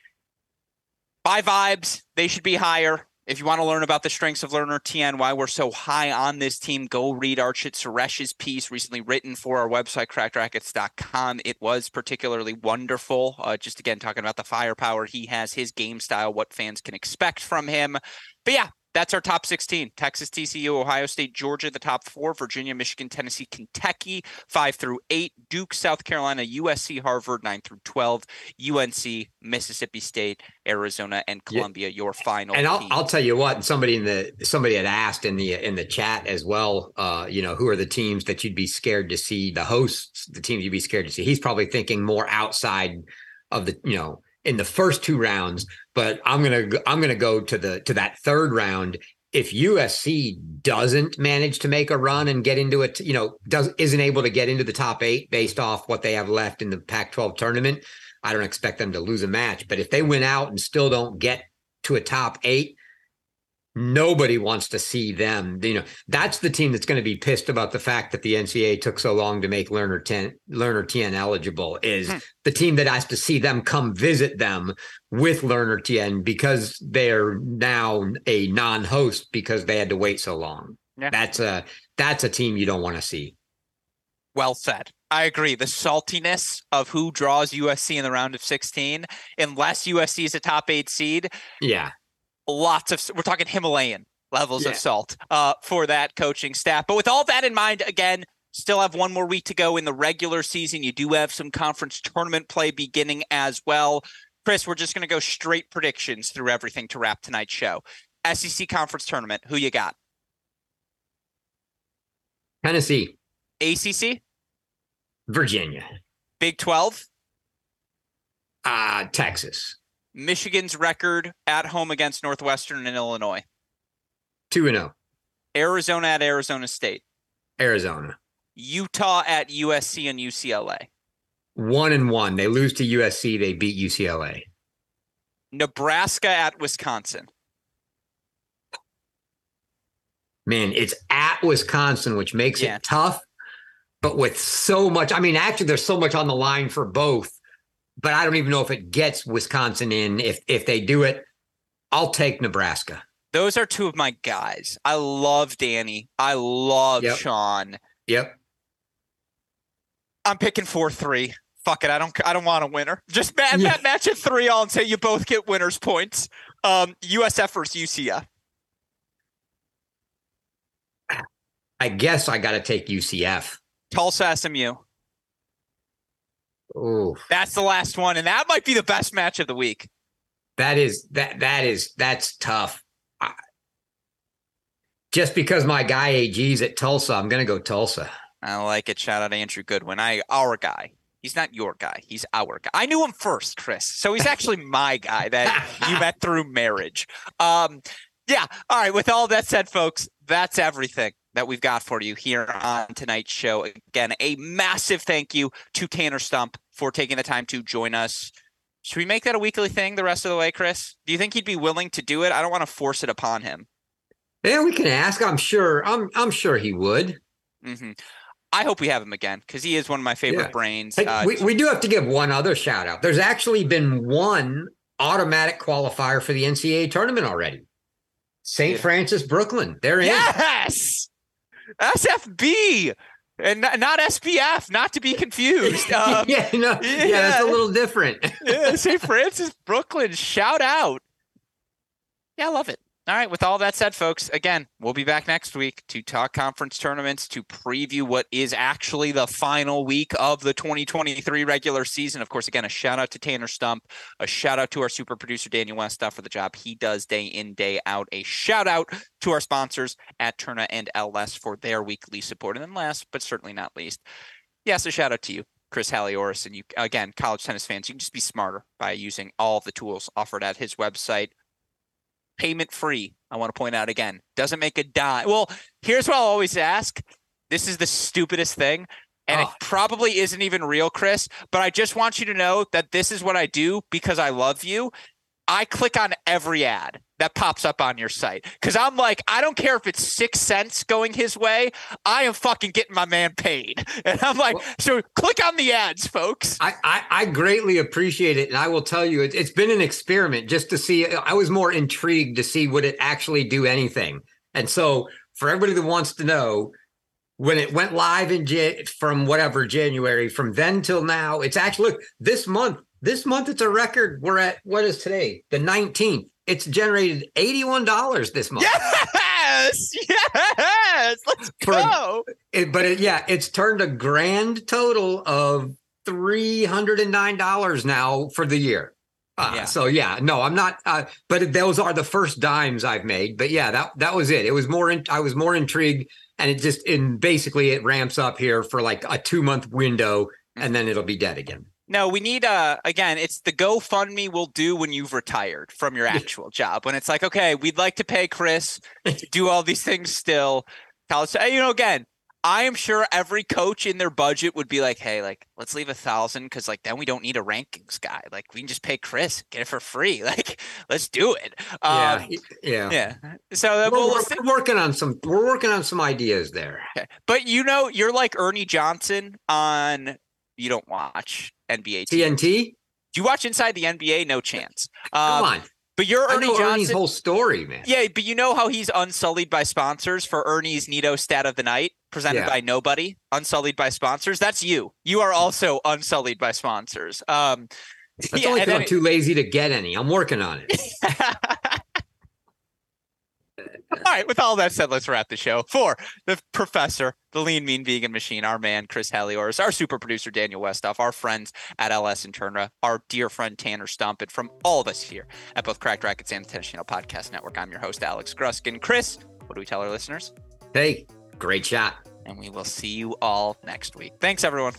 by vibes, they should be higher. If you want to learn about the strengths of Lerner Tien, why we're so high on this team, go read Archit Suresh's piece recently written for our website, crackedracquets.com. It was particularly wonderful. Uh, just again, talking about the firepower he has, his game style, what fans can expect from him. But yeah, that's our top 16 Texas, TCU, Ohio State, Georgia, the top four, Virginia, Michigan, Tennessee, Kentucky, five through eight, Duke, South Carolina, USC, Harvard, nine through 12, UNC, Mississippi State, Arizona, and. Columbia, your final. And I'll. I'll tell you what, somebody in the somebody had asked in the in the chat as well. Uh, you know, who are the teams that you'd be scared to see? The hosts, the teams you'd be scared to see. He's probably thinking more outside of the you know in the first two rounds. But I'm gonna go- I'm gonna go to the to that third round. If USC doesn't manage to make a run and get into it, you know, does isn't able to get into the top eight based off what they have left in the Pac-12 tournament, I don't expect them to lose a match. But if they win out and still don't get to a top eight, nobody wants to see them. You know, that's the team that's going to be pissed about the fact that the NCAA took so long to make Lerner Tien Lerner Tien eligible is Hmm. the team that has to see them come visit them with Lerner Tien because they're now a non-host because they had to wait so long. Yeah. That's a that's a team you don't want to see. Well said. I agree. The saltiness of who draws USC in the round of 16, unless USC is a top eight seed, Yeah. Lots of we're talking Himalayan levels Yeah. of salt uh, for that coaching staff. But with all that in mind, again, still have one more week to go in the regular season. You do have some conference tournament play beginning as well. Chris, we're just going to go straight predictions through everything to wrap tonight's show. SEC conference tournament, who you got? Tennessee, ACC, Virginia, Big 12, uh Texas, Michigan's record at home against Northwestern and Illinois, 2 and 0, Arizona at Arizona State, Arizona. Utah at USC and UCLA, 1 and 1. They lose to USC, they beat UCLA. Nebraska at Wisconsin. man, it's at Wisconsin, which makes Yeah. it tough. But with so much, I mean, actually, there's so much on the line for both. But I don't even know if it gets Wisconsin in. If if they do it, I'll take Nebraska. Those are two of my guys. I love Danny. I love Yep. Sean. Yep. I'm picking four three. Fuck it. I don't. I don't want a winner. Just ma- Yeah. ma- match at three all and say you both get winners points. Um, USF versus UCF. I guess I got to take UCF. Tulsa SMU. Oh, That's the last one, and that might be the best match of the week. that is that that is that's tough. I, just because my guy AG's at Tulsa, I'm going to go Tulsa. I like it. Shout out to Andrew Goodwin. I our guy. He's not your guy. He's our guy. I knew him first, Chris. So he's actually my guy that you met through marriage. Um, yeah. All right. With all that said, folks, that's everything that we've got for you here on tonight's show. Again, a massive thank you to Tanner Stump for taking the time to join us. Should we make that a weekly thing the rest of the way, Chris? Do you think he'd be willing to do it? I don't want to force it upon him. Yeah, we can ask. I'm sure. I'm I'm sure he would. Mm-hmm. I hope we have him again because he is one of my favorite Yeah. brains. Hey, Uh, we, we do have to give one other shout out. There's actually been one automatic qualifier for the NCAA tournament already. St. Yeah. Francis Brooklyn. They're in. yes, SFB and not, not SPF, not to be confused. Um, yeah, no, yeah, that's a little different. yeah, St. Francis, Brooklyn, shout out. Yeah, I love it. All right, with all that said, folks, again, we'll be back next week to talk conference tournaments, to preview what is actually the final week of the 2023 regular season. Of course, again, a shout out to Tanner Stump, a shout out to our super producer, Daniel Westhoff, for the job he does day in, day out. A shout out to our sponsors at Tourna and Ellesse for their weekly support. And then last, but certainly not least, yes, a shout out to you. Chris Halioris, and you again, college tennis fans, you can just be smarter by using all the tools offered at his website. Payment free. I want to point out again, doesn't make a dime. Well, here's what I'll always ask. This is the stupidest thing, and Oh. it ah. probably isn't even real, Chris. But I just want you to know that this is what I do because I love you. I click on every ad that pops up on your site because I'm like, I don't care if it's six cents going his way. I am fucking getting my man paid. And I'm like, so click on the ads, folks. I, I, I greatly appreciate it. And I will tell you, it, it's been an experiment just to see. I was more intrigued to see would it actually do anything. And so, for everybody that wants to know, when it went live in Jan- from whatever January, from then till now, it's actually look this month. This month it's a record. We're at what is today? The 19th. It's generated $81 this month. Yes, yes, let's For a- go. It, but it, yeah, it's turned a grand total of three hundred and nine dollars now for the year. Uh, Yeah. So yeah, no, I'm not. Uh, but those are the first dimes I've made. But yeah, that that was it. It was more. In, I was more intrigued, and it just in basically it ramps up here for like a two month window, and then it'll be dead again. No, we need uh again, it's the GoFundMe will do when you've retired from your actual job. When it's like, okay, we'd like to pay Chris to do all these things still. College, you know, again, I am sure every coach in their budget would be like, hey, like, let's leave a thousand because like then we don't need a rankings guy. Like we can just pay Chris, get it for free. Like, let's do it. yeah, Um, yeah. yeah. So uh, We're, we'll, we're- we're working on some. We're working on some ideas there. Okay. But you know, you're like Ernie Johnson on you don't watch NBA. TV. TNT. Do you watch Inside the NBA? No chance. Come Um, on, But you're I Ernie know Johnson. Ernie's whole story, man. yeah, but you know how he's unsullied by sponsors for Ernie's Neato Stat of the Night, presented Yeah. by nobody, unsullied by sponsors. That's you. You are also unsullied by sponsors. Um, That's yeah, only because I'm too lazy to get any. I'm working on it. all right. With all that said, let's wrap the show. For the professor, the lean, mean vegan machine, our man Chris Halioris, our super producer Daniel Westoff, our friends at Ellesse and Tourna, our dear friend Tanner Stump, and from all of us here at both Cracked Racquets and the Tennis Channel Podcast Network, I'm your host Alex Gruskin. Chris, what do we tell our listeners? Hey, great shot. And we will see you all next week. Thanks, everyone.